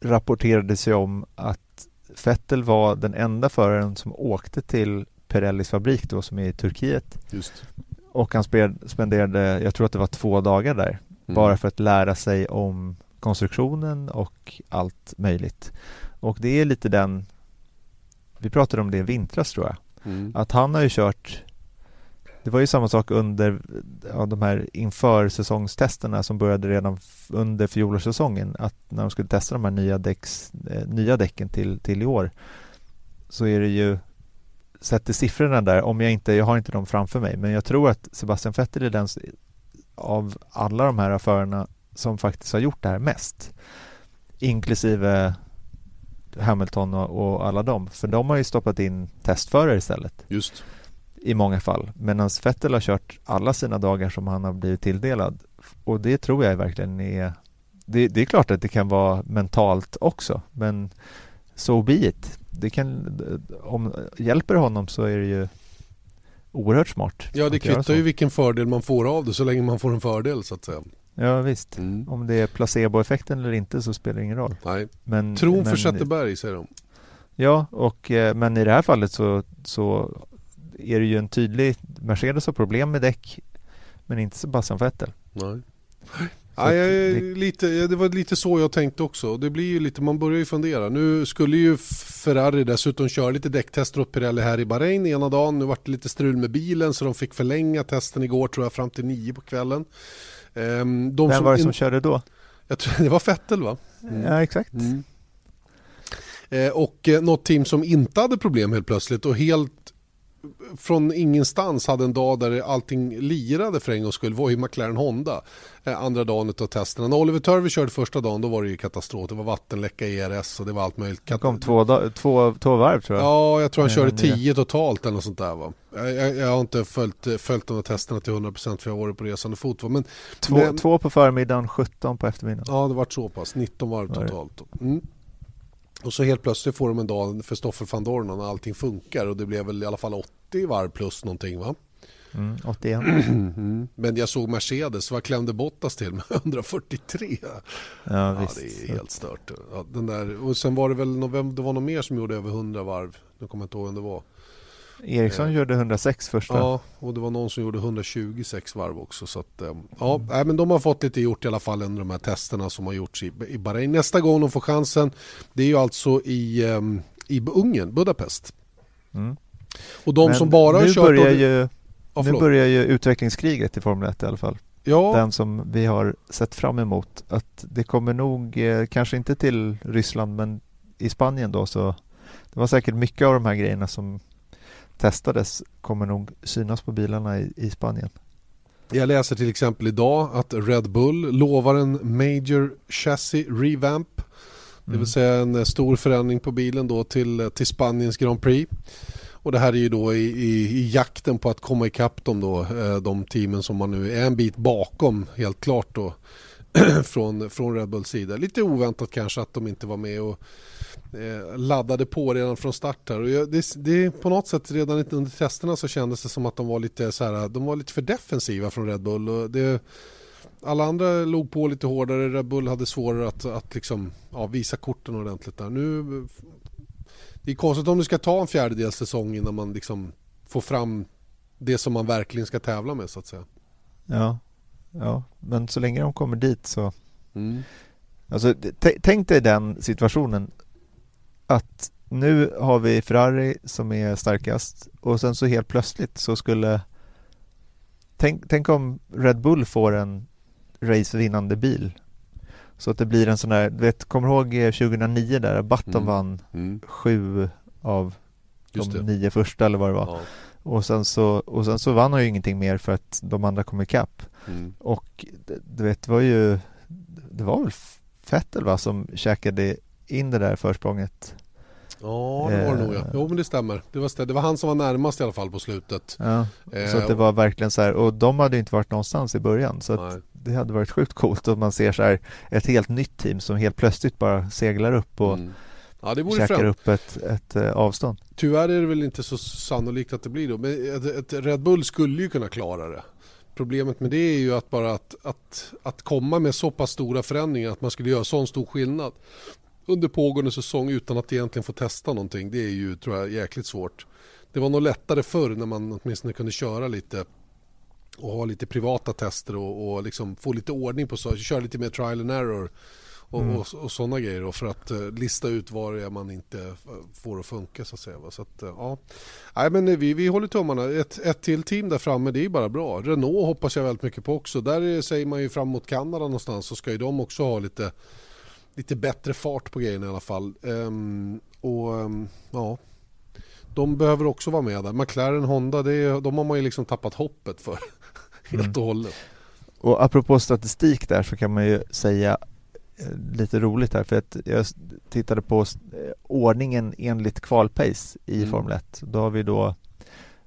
rapporterades ju om att Vettel var den enda föraren som åkte till Pirellis fabrik då som är i Turkiet Just. och han spenderade, jag tror att det var två dagar där Mm. bara för att lära sig om konstruktionen och allt möjligt. Och det är lite den, vi pratade om det i vintras tror jag, Mm. att han har ju kört det var ju samma sak under ja, de här inför säsongstesterna som började redan under fjolårssäsongen att när de skulle testa de här nya, däcks, eh, nya däcken till, till i år så är det ju sett till siffrorna där, om jag inte, jag har inte dem framför mig, men jag tror att Sebastian Vettel är den av alla de här förarna som faktiskt har gjort det här mest. Inklusive Hamilton och, och alla dem, för de har ju stoppat in testförare istället Just i många fall. Medan Vettel har kört alla sina dagar som han har blivit tilldelad. Och det tror jag verkligen är... Det, det är klart att det kan vara mentalt också, men so be it. Det kan, om hjälper honom så är det ju oerhört smart. Ja, det kvittar ju vilken fördel man får av det så länge man får en fördel så att säga. Ja, visst. Mm. Om det är placeboeffekten eller inte så spelar det ingen roll. Nej. Men, Tron för men- Zetterberg säger de. Ja, och, eh, men i det här fallet så, så är det ju en tydlig... Mercedes har problem med däck, men inte Sebastian Vettel. Nej. Så Nej, jag det- lite, ja, det var lite så jag tänkte också. Det blir ju lite, man börjar ju fundera. Nu skulle ju Ferrari dessutom köra lite däcktester åt Pirelli här i Bahrain ena dagen. Nu vart det lite strul med bilen så de fick förlänga testen igår tror jag fram till nio på kvällen. Ehm, de Vem var det in- som körde då? Jag tror, det var Vettel va? Mm. Ja, exakt. Mm. Eh, och eh, något team som inte hade problem helt plötsligt och helt från ingenstans hade en dag där allting lirade för en gångs skull var ju McLaren Honda eh, andra dagen av testerna. När Oliver Turvey körde första dagen då var det ju katastrof. Det var vattenläcka i ERS och det var allt möjligt. Det kom två, två, två varv tror jag. Ja, jag tror han Eh, körde tio totalt eller något sånt där va. Jag, jag, har inte följt, följt de här testerna till 100% för jag har varit på resande fot. Va? Men, två, men- två på förmiddagen, 17 på eftermiddagen. Ja, det var så pass. 19 varv Var totalt. Mm. Och så helt plötsligt får de en dag för Stoffel van Dorn när allting funkar och det blev väl i alla fall 80 varv plus någonting va? Mm, 81. Mm. Men jag såg Mercedes, vad klämde Bottas till med 143? Ja, Ja, visst. det är helt stört. Ja, den där, och sen var det väl någon, det var någon mer som gjorde över 100 varv. Nu kommer jag inte ihåg vem det var. Eriksson Eh. gjorde 106 första. Ja, och det var någon som gjorde 126 varv också. Så att, eh, ja, men de har fått lite gjort i alla fall under de här testerna som har gjorts i, i Bahrain. Nästa gång de får chansen, det är ju alltså i, eh, i Ungern, Budapest. Mm. Och de Men som bara har nu kört... Börjar ju, ja, nu börjar ju utvecklingskriget i Formel 1 i alla fall. ja, Den som vi har sett fram emot. Att det kommer nog, kanske inte till Ryssland, men i Spanien då så det var säkert mycket av de här grejerna som testades kommer nog synas på bilarna i, i Spanien. Jag läser till exempel idag att Red Bull lovar en Major Chassis Revamp. Det Mm. vill säga en stor förändring på bilen då till, till Spaniens Grand Prix. Och det här är ju då i, i, i jakten på att komma ikapp dem då, eh, de teamen som man nu är en bit bakom helt klart då från, från Red Bulls sida. Lite oväntat kanske att de inte var med och laddade på redan från start här. Och jag, det, det på något sätt redan under testerna så kändes det som att de var lite så här, de var lite för defensiva från Red Bull. Och det, alla andra låg på lite hårdare, Red Bull hade svårare att, att liksom, ja, visa korten ordentligt där. Nu, det är konstigt om du ska ta en fjärdedels säsong innan man liksom får fram det som man verkligen ska tävla med så att säga. Ja, ja, men så länge de kommer dit så Mm. Alltså, tänk dig den situationen att nu har vi Ferrari som är starkast och sen så helt plötsligt så skulle Tänk, tänk om Red Bull får en racevinnande bil så att det blir en sån där, du vet, kommer du ihåg eh, 2009 där Button Mm. vann Mm. sju av de nio första eller vad det var Ja. och, sen så, och sen så vann han ju ingenting mer för att de andra kom ikapp Mm. och du vet, det var ju Det var väl Vettel va som käkade in det där försprånget Ja, det var det nog ja. Eh. Jo men det stämmer. Det var, det var han som var närmast i alla fall på slutet. ja. Eh, Så att det var verkligen så här och de hade inte varit någonstans i början så att Nej. det hade varit sjukt coolt om man ser så här ett helt nytt team som helt plötsligt bara seglar upp och Mm. Ja det käkar främt. upp ett, ett eh, avstånd. Tyvärr är det väl inte så sannolikt att det blir då. Men ett, ett Red Bull skulle ju kunna klara det. Problemet med det är ju att bara att, att, att komma med så pass stora förändringar att man skulle göra sån stor skillnad under pågående säsong utan att egentligen få testa någonting. Det är ju tror jag jäkligt svårt. Det var nog lättare förr när man åtminstone kunde köra lite och ha lite privata tester och, och liksom få lite ordning på så, köra lite mer trial and error och, Mm. och, och sådana grejer då, för att eh, lista ut vad det är man inte får att funka så att säga. va. Så att, eh, ja. Nej, men vi, vi håller tummarna. Ett, ett till team där framme, det är bara bra. Renault hoppas jag väldigt mycket på också. Där är- säger man ju fram mot Kanada någonstans så ska ju de också ha lite, lite bättre fart på grejerna i alla fall. Ehm, och ehm, ja, de behöver också vara med där. McLaren, Honda, det är, de har man ju liksom tappat hoppet för. Helt och hållet. Och apropå statistik där så kan man ju säga eh, lite roligt här för att jag tittade på eh, ordningen enligt kvalpace i Mm. Formel 1. Då har vi då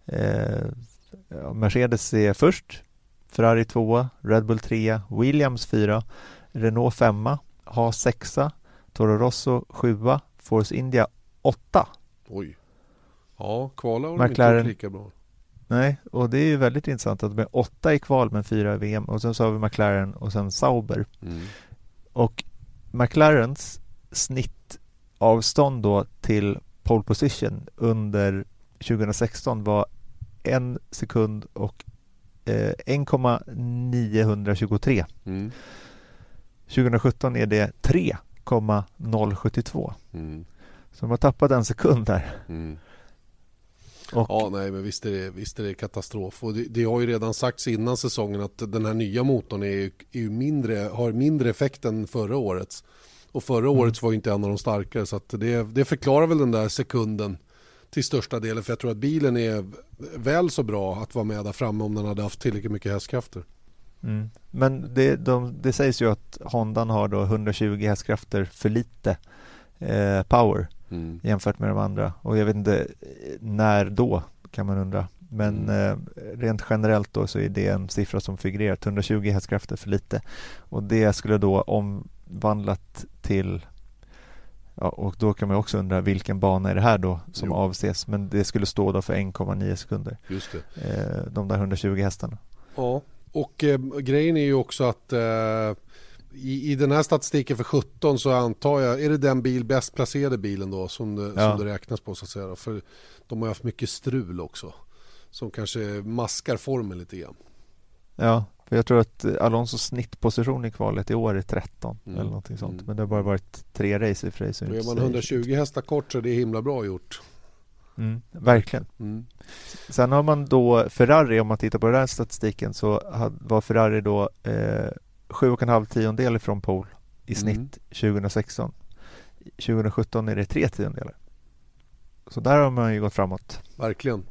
eh, Mercedes är först, Ferrari tvåa, Red Bull trea, Williams fyra, Renault femma, Haas sexa, Toro Rosso sjua, Force India åtta. Oj. Ja, kvala har inte McLaren. gjort lika bra. Nej, och det är ju väldigt intressant att de är åtta i kval men fyra i VM och sen så har vi McLaren och sen Sauber. Mm. Och McLarens snittavstånd då till pole position under 2016 var en sekund och eh, 1,923. Mm. 2017 är det 3,072. Mm. Så de har tappat en sekund där. Mm. Och, Ja, nej, men visst är det, visst är det katastrof. Och det, det har ju redan sagts innan säsongen att den här nya motorn är, är mindre, har mindre effekt än förra årets. Och förra Mm. årets var ju inte en av de starkare så att det, det förklarar väl den där sekunden till största delen. För jag tror att bilen är väl så bra att vara med där framme om den hade haft tillräckligt mycket hästkrafter. Mm. Men det, de, det sägs ju att Hondan har då 120 hästkrafter för lite eh, power Mm. jämfört med de andra. Och jag vet inte när då kan man undra. Men Mm. eh, rent generellt då så är det en siffra som figurerar. 120 hästkrafter för lite. Och det skulle då omvandlat till Ja, och då kan man också undra vilken bana är det här då som Jo. avses? Men det skulle stå då för 1,9 sekunder. Just det. Eh, de där 120 hästarna. Ja, och eh, grejen är ju också att eh, i, i den här statistiken för 17 så antar jag, är det den bil, bäst placerade bilen då som det, Ja. som det räknas på så att säga. då? För de har ju haft mycket strul också. Som kanske maskar formen lite grann. Ja, för jag tror att Alonsos snittposition i kvalet i år är 13 Mm. eller någonting sånt. Mm. Men det har bara varit tre race i Då är man så- 120 hästar kort så det är himla bra gjort. Mm, verkligen. Mm. Sen har man då Ferrari, om man tittar på den här statistiken så var Ferrari då eh, 7,5 tiondel ifrån pole i snitt Mm. 2016. 2017 är det tre tiondelar. Så där har man ju gått framåt. Verkligen.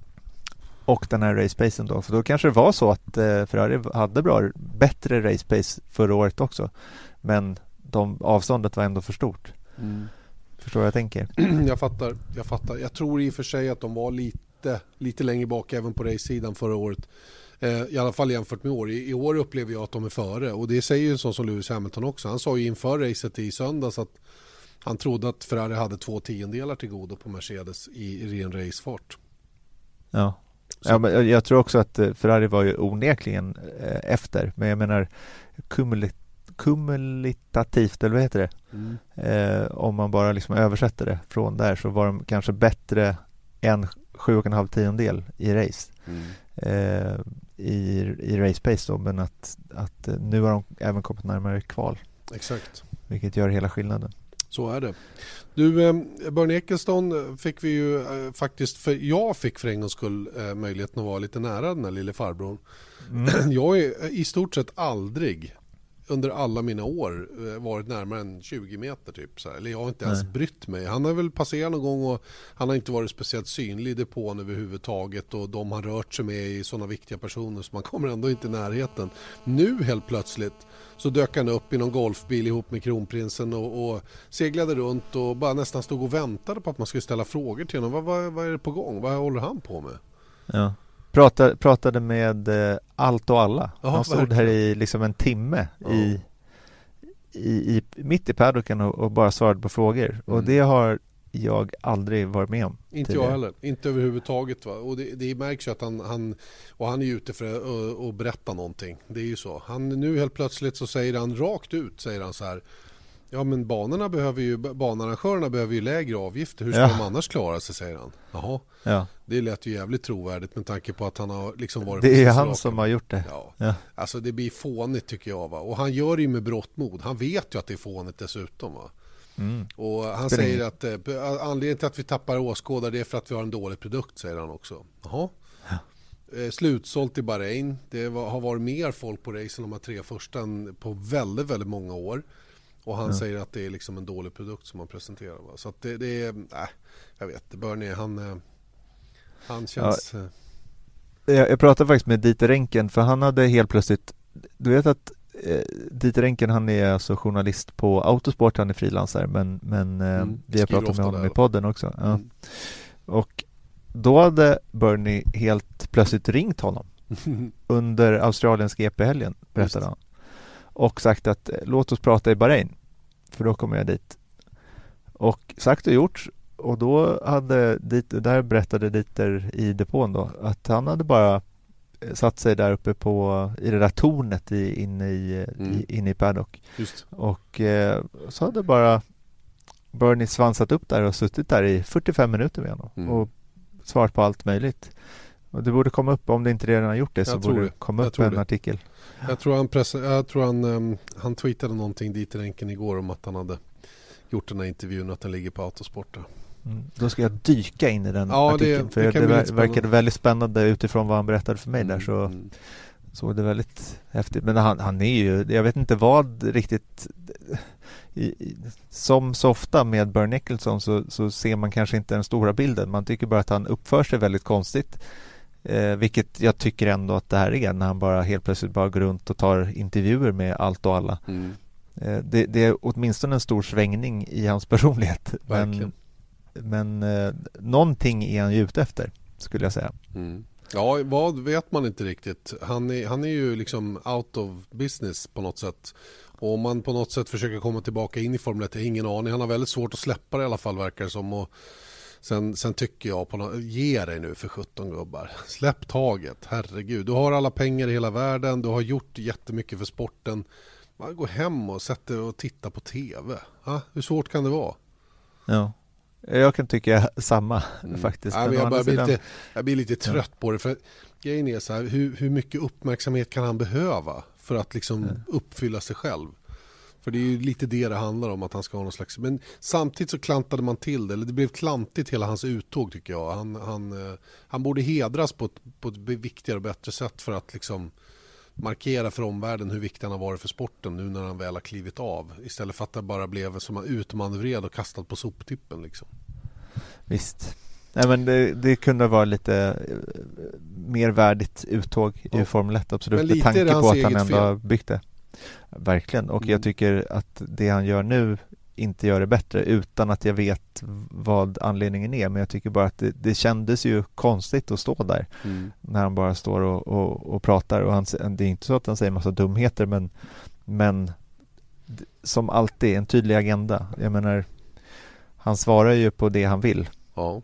Och den här race pacen då, för då kanske det var så att eh, Ferrari hade bra, bättre race pace förra året också. Men de, avståndet var ändå för stort. Mm. Förstår vad jag tänker? Jag fattar, jag fattar. Jag tror i och för sig att de var lite, lite längre bak även på race-sidan förra året. Eh, I alla fall jämfört med år. I, I år upplever jag att de är före och det säger ju en sån som Lewis Hamilton också. Han sa ju inför racet i söndags att han trodde att Ferrari hade två tiondelar till godo på Mercedes i, i ren racefart. Ja. Så- ja men jag- jag tror också att eh, Ferrari var ju onekligen eh, efter. Men jag menar kumulit, kumulitativt, eller vad heter det? Mm. Eh, om man bara liksom översätter det från där så var de kanske bättre än sju och en halv tiondel i race. Mm. Eh, i, i race pace då, men att, att eh, nu har de även kommit närmare kval. Exakt. Vilket gör hela skillnaden. Så är det. Du, eh, Bernie Ecclestone fick vi ju eh, faktiskt, för jag fick för en gångs skull eh, möjligheten att vara lite nära den här lille farbrorn. Jag har ju i stort sett aldrig under alla mina år eh, varit närmare än 20 meter typ. Så här. Eller jag har inte ens Nej. brytt mig. Han har väl passerat någon gång och han har inte varit speciellt synlig i depån överhuvudtaget och de har rört sig med är sådana viktiga personer så man kommer ändå inte i närheten. Nu helt plötsligt så dök han upp i någon golfbil ihop med kronprinsen och, och seglade runt och bara nästan stod och väntade på att man skulle ställa frågor till honom. Vad, vad, vad är det på gång? Vad håller han på med? Ja. Pratade, pratade med eh, allt och alla. Ja, Han stod verkligen. här i liksom en timme Ja. i, i, i, mitt i paddocken och, och bara svarade på frågor. Och Mm. det har jag aldrig varit med om. Inte tidigare. jag heller, inte överhuvudtaget. Va? Och det, det märks ju att han, han, och han är ute för att att berätta någonting. Det är ju så. Han, nu helt plötsligt så säger han rakt ut, säger han så här. Ja men banorna behöver ju, banarrangörerna behöver ju lägre avgifter. Hur ska Ja. de annars klara sig, säger han. Jaha, Ja. det lät ju jävligt trovärdigt med tanke på att han har liksom varit Det är han rak. som har gjort det. Ja. Ja. Alltså det blir fånigt tycker jag. Va? Och han gör det ju med brått mod. Han vet ju att det är fånigt dessutom. Va? Mm. Och han säger att eh, anledningen till att vi tappar åskådare det är för att vi har en dålig produkt, säger han också. Jaha. Eh, slutsålt i Bahrain. Det var, har varit mer folk på racen de här tre första på väldigt, väldigt många år. Och han säger att det är liksom en dålig produkt som han presenterar. Va? Så att det, det är, äh, jag vet, Bernie, han, eh, han känns... eh, Jag, jag pratade faktiskt med Dieter Renken för han hade helt plötsligt Du vet att eh, Dieter Renken han är alltså journalist på Autosport, han är frilansare men, men eh, Mm, vi har pratat med honom där, i podden också. Ja. Mm. Och då hade Bernie helt plötsligt ringt honom under Australiens GP-helgen, berättade Just. han. Och sagt att eh, låt oss prata i Bahrain, för då kommer jag dit. Och sagt och gjort. Och då hade Dieter, där berättade Dieter i depån då att han hade bara eh, satt sig där uppe på, i det där tornet i, inne, i, Mm. i, inne i paddock. Just. Och eh, så hade bara Bernie svansat upp där och suttit där i 45 minuter med honom Mm. och svarat på allt möjligt. Och det borde komma upp, om det inte redan har gjort det, så Jag tror borde det. komma Jag upp en det. artikel. Jag tror han, press, jag tror han, ehm, han tweetade någonting dit i ränken igår om att han hade gjort den här intervjun och att den ligger på Autosport. där. Mm. Då ska jag dyka in i den Ja, det- artikeln, för det det, ver- verkade väldigt spännande utifrån vad han berättade för mig där, Mm, så mm. såg det väldigt häftigt. Men han, han är ju, jag vet inte vad riktigt i, i, som så ofta med Bernie Nicholson så, så ser man kanske inte den stora bilden. Man tycker bara att han uppför sig väldigt konstigt. Eh, vilket jag tycker ändå att det här är när han bara helt plötsligt bara går runt och tar intervjuer med allt och alla. Mm. Eh, det, det är åtminstone en stor svängning i hans personlighet. Men, Verkligen. men eh, någonting är han ju ute efter skulle jag säga. Mm. Ja, vad vet man inte riktigt. Han är, han är ju liksom out of business på något sätt. Och om man på något sätt försöker komma tillbaka in i Formel 1, jag har ingen aning. Han har väldigt svårt att släppa det i alla fall verkar det som. Och sen, sen tycker jag, på något, ge dig nu för 17 gubbar. Släpp taget, herregud. Du har alla pengar i hela världen, du har gjort jättemycket för sporten. Man går hem och sätter och tittar på TV. Ha? Hur svårt kan det vara? Ja. Jag kan tycka samma mm. faktiskt. Ja, men jag, blir sidan... lite, jag blir lite trött ja. på det. För grejen är så här, hur, hur mycket uppmärksamhet kan han behöva för att liksom mm. uppfylla sig själv? För det är ju lite det det handlar om, att han ska ha någon slags... Men samtidigt så klantade man till det, eller det blev klantigt hela hans uttåg tycker jag. Han, han, eh, han borde hedras på ett, på ett viktigare och bättre sätt för att liksom markera för omvärlden hur viktig han har varit för sporten nu när han väl har klivit av. Istället för att det bara blev som utmanövrerad och kastad på soptippen. Liksom. Visst. Nej, men det, det, kunde vara lite eh, mer värdigt uttåg i Formel 1 absolut med tanke på att han ändå har byggt det. Verkligen och mm. jag tycker att det han gör nu inte gör det bättre utan att jag vet vad anledningen är men jag tycker bara att det, det kändes ju konstigt att stå där mm. när han bara står och, och, och, pratar och han, det är inte så att han säger massa dumheter men, men som alltid en tydlig agenda. Jag menar han svarar ju på det han vill ja.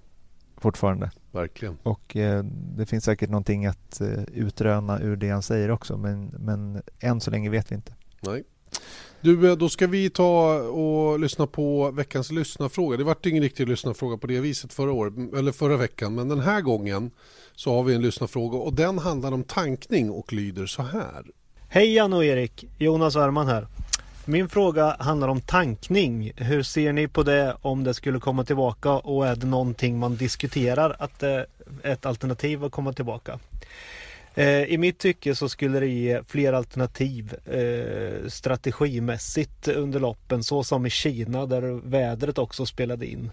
fortfarande. Verkligen. Och eh, det finns säkert någonting att eh, utröna ur det han säger också men, men än så länge vet vi inte. Nej. Du, eh, då ska vi ta och lyssna på veckans lyssnarfråga. Det vart ingen riktig lyssnarfråga på det viset förra, året, eller förra veckan, men den här gången så har vi en lyssnarfråga och den handlar om tankning och lyder så här. Hej Jan och Erik, Jonas Arman här. Min fråga handlar om tankning. Hur ser ni på det om det skulle komma tillbaka och är det någonting man diskuterar att det är ett alternativ att komma tillbaka? Eh, I mitt tycke så skulle det ge fler alternativ eh, strategimässigt under loppen så som i Kina där vädret också spelade in.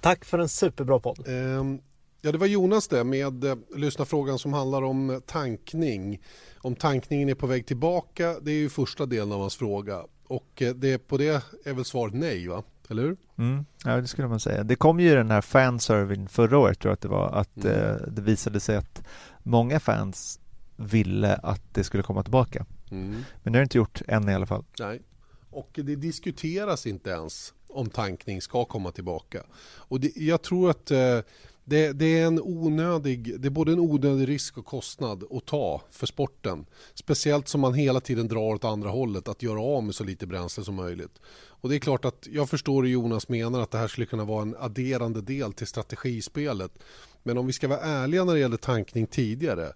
Tack för en superbra podd. Um... Ja, det var Jonas det med eh, lyssna frågan som handlar om tankning. Om tankningen är på väg tillbaka, det är ju första delen av hans fråga. Och eh, det, på det är väl svaret nej, va? Eller hur? Mm, ja, det skulle man säga. Det kom ju den här fanservin förra året, tror jag att det var, att mm. eh, det visade sig att många fans ville att det skulle komma tillbaka. Mm. Men det har det inte gjort än i alla fall. Nej, och det diskuteras inte ens om tankning ska komma tillbaka. Och det, jag tror att eh, det, det, är en onödig, det är både en onödig risk och kostnad att ta för sporten. Speciellt som man hela tiden drar åt andra hållet, att göra av med så lite bränsle som möjligt. Och det är klart att jag förstår hur Jonas menar att det här skulle kunna vara en adderande del till strategispelet. Men om vi ska vara ärliga när det gäller tankning tidigare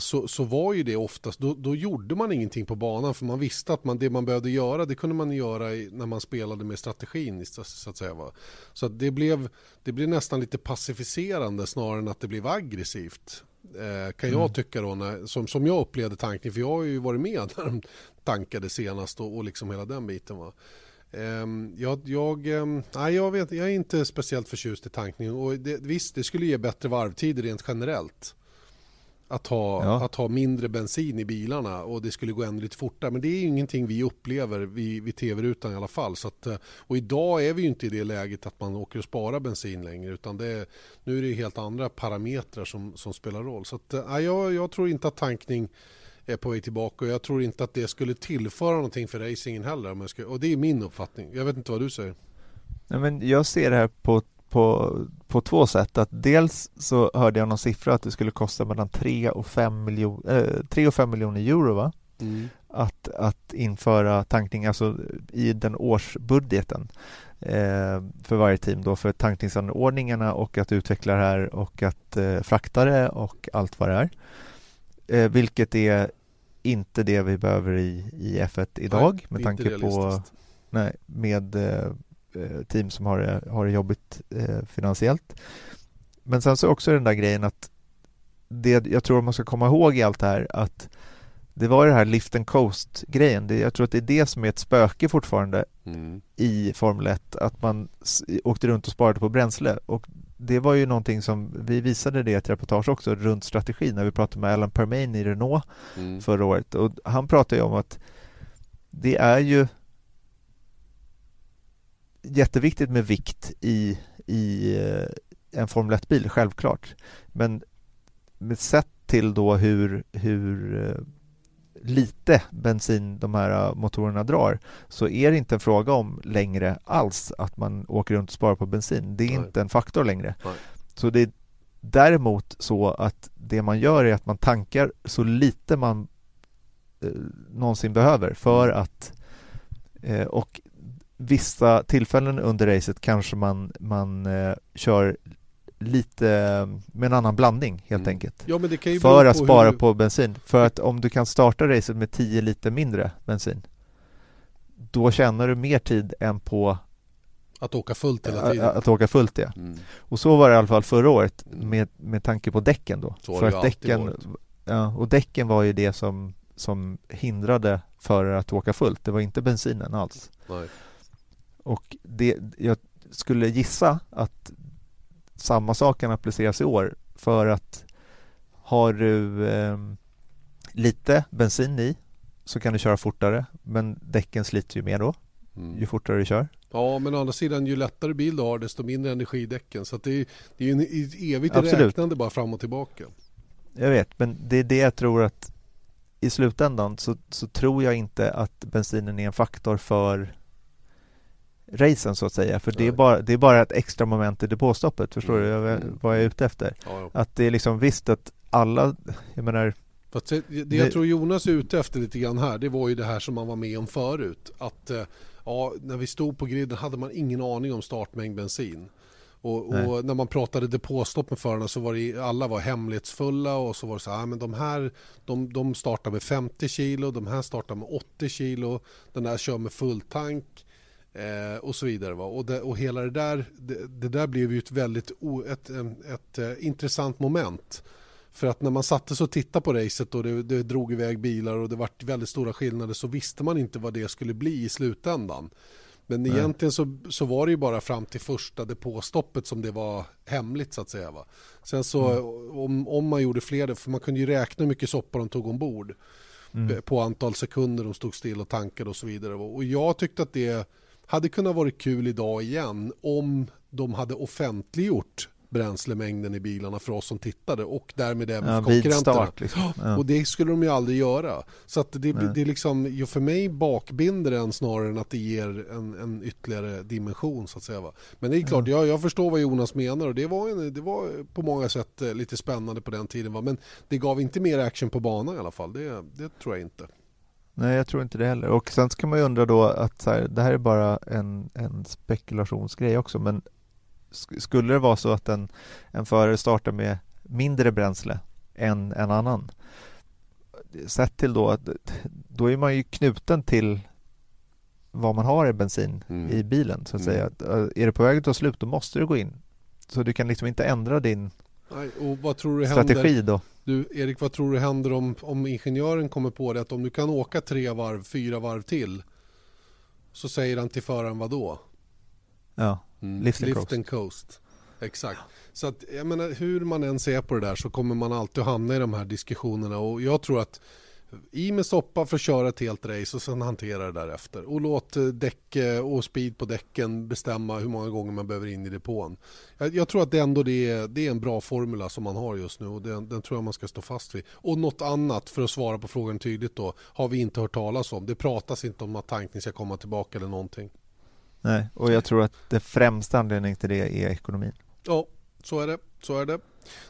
så, så var ju det oftast, då, då, gjorde man ingenting på banan för man visste att man, det man behövde göra det kunde man göra när man spelade med strategin så, att säga. Va? Så att det, blev, det blev nästan lite pacificerande snarare än att det blev aggressivt. Eh, kan jag mm. tycka då, när, som, som jag upplevde tankning, för jag har ju varit med när de tankade senast och, och liksom hela den biten. Va? Um, jag, jag, um, nej, jag, vet, jag är inte speciellt förtjust i tankning och det, visst, det skulle ge bättre varvtider rent generellt att ha, ja. att ha mindre bensin i bilarna och det skulle gå ännu lite fortare. Men det är ingenting vi upplever vid, vid tv-rutan i alla fall. Så att, eh, och idag är vi ju inte i det läget att man åker och sparar bensin längre utan det, nu är det helt andra parametrar som, som spelar roll. Så att, äh, jag, jag tror inte att tankning är på väg tillbaka och jag tror inte att det skulle tillföra någonting för racingen heller. Ska, och det är min uppfattning. Jag vet inte vad du säger. Nej, men jag ser det här på på, på två sätt. Att dels så hörde jag någon siffra att det skulle kosta mellan 3 och 5, miljon, eh, 3 och 5 miljoner euro va? Mm. Att, att införa tankning alltså i den årsbudgeten eh, för varje team då för tankningsanordningarna och att utveckla det här och att eh, frakta det och allt vad det är. Eh, vilket är inte det vi behöver i, i F1 idag nej, med tanke på nej, med Eh, team som har det, har det jobbigt eh, finansiellt. Men sen så också den där grejen att det jag tror man ska komma ihåg i allt det här att det var det här lift and coast grejen. Det, jag tror att det är det som är ett spöke fortfarande mm. i Formel 1. Att man åkte runt och sparade på bränsle och det var ju någonting som vi visade det i ett reportage också runt strategi när vi pratade med Alan Permain i Renault mm. förra året och han pratade ju om att det är ju jätteviktigt med vikt i, i eh, en Formel 1-bil, självklart. Men med sett till då hur, hur eh, lite bensin de här uh, motorerna drar så är det inte en fråga om längre alls att man åker runt och sparar på bensin. Det är Nej. inte en faktor längre. Nej. Så det är däremot så att det man gör är att man tankar så lite man eh, någonsin behöver för att eh, och vissa tillfällen under racet kanske man, man eh, kör lite eh, med en annan blandning helt Mm. enkelt. Ja, men det kan ju För att på spara hur... på bensin. För att om du kan starta racet med 10 liter mindre bensin då tjänar du mer tid än på Att åka fullt hela att, tiden. att åka fullt ja. Mm. Och så var det i alla fall förra året Mm. med, med tanke på däcken då. Så För att däcken, ja, och däcken var ju det som, som hindrade förare att åka fullt. Det var inte bensinen alls. Nej. Och det, jag skulle gissa att samma sak kan appliceras i år för att har du eh, lite bensin i så kan du köra fortare men däcken sliter ju mer då Mm. ju fortare du kör. Ja, men å andra sidan ju lättare bil du har desto mindre energidäcken. Så att det, är, det är ju en ett evigt Absolut. räknande bara fram och tillbaka. Jag vet, men det är det jag tror att i slutändan så, så tror jag inte att bensinen är en faktor för racen så att säga. För det är, bara, det är bara ett extra moment i depåstoppet. Förstår Mm. du vad jag- Mm. vad jag är ute efter? Ja, ja. Att det är liksom visst att alla, jag menar, Fast det, det jag tror Jonas är ute efter lite grann här, det var ju det här som man var med om förut. Att eh, ja, när vi stod på griden hade man ingen aning om startmängd bensin. Och, och när man pratade depåstopp med förarna så var det, alla var hemlighetsfulla och så var det så här, "Ah, men de här de, de startar med 50 kilo, de här startar med 80 kilo, den där kör med fulltank eh, och så vidare. Va? Och, det, och hela det där, det, det där blev ju ett väldigt o, ett, ett, ett, eh, intressant moment. För att när man satte sig och tittade på racet och det, det drog iväg bilar och det var väldigt stora skillnader så visste man inte vad det skulle bli i slutändan. Men Nej. egentligen så, så var det ju bara fram till första depåstoppet som det var hemligt så att säga. Va? Sen så om, om man gjorde fler, för man kunde ju räkna hur mycket soppa de tog ombord mm, på antal sekunder de stod still och tankade och så vidare. Och jag tyckte att det hade kunnat vara kul idag igen om de hade offentliggjort bränslemängden i bilarna för oss som tittade och därmed även ja, för konkurrenterna. start. Liksom. Ja. Och det skulle de ju aldrig göra. Så att det, Nej. det är liksom, för mig bakbinder den snarare än att det ger en, en ytterligare dimension så att säga. Va? Men det är klart, jag, jag förstår vad Jonas menar och det var, en, det var på många sätt eh, lite spännande på den tiden. Va? Men det gav inte mer action på banan i alla fall. Det, det tror jag inte. Nej, jag tror inte det heller. Och sen ska man ju undra då att så här, det här är bara en, en spekulationsgrej också, men sk- skulle det vara så att en, en förare startar med mindre bränsle än en annan, sett till då att då är man ju knuten till vad man har i bensin Mm. i bilen så att Mm. säga. Äh, Är det på väg att ta slut då måste du gå in. Så du kan liksom inte ändra din Nej, och vad tror du händer? strategi då. Du, Erik, vad tror du händer om, om ingenjören kommer på det att om du kan åka tre varv, fyra varv till så säger han till föraren vad då? Ja, Lift and Lift coast. and coast. Exakt. Så att, jag menar, hur man än ser på det där så kommer man alltid hamna i de här diskussionerna och jag tror att i med stoppa för att köra ett helt race och sen hantera det därefter. Och låt eh, däck och speed på däcken bestämma hur många gånger man behöver in i depån. Jag, jag tror att det ändå det är, det är en bra formula som man har just nu och den, den tror jag man ska stå fast vid. Och något annat för att svara på frågan tydligt då har vi inte hört talas om. Det pratas inte om att tankning ska komma tillbaka eller någonting. nej. Och jag tror att det främsta anledningen till det är ekonomin. Ja, så är det. Så är det.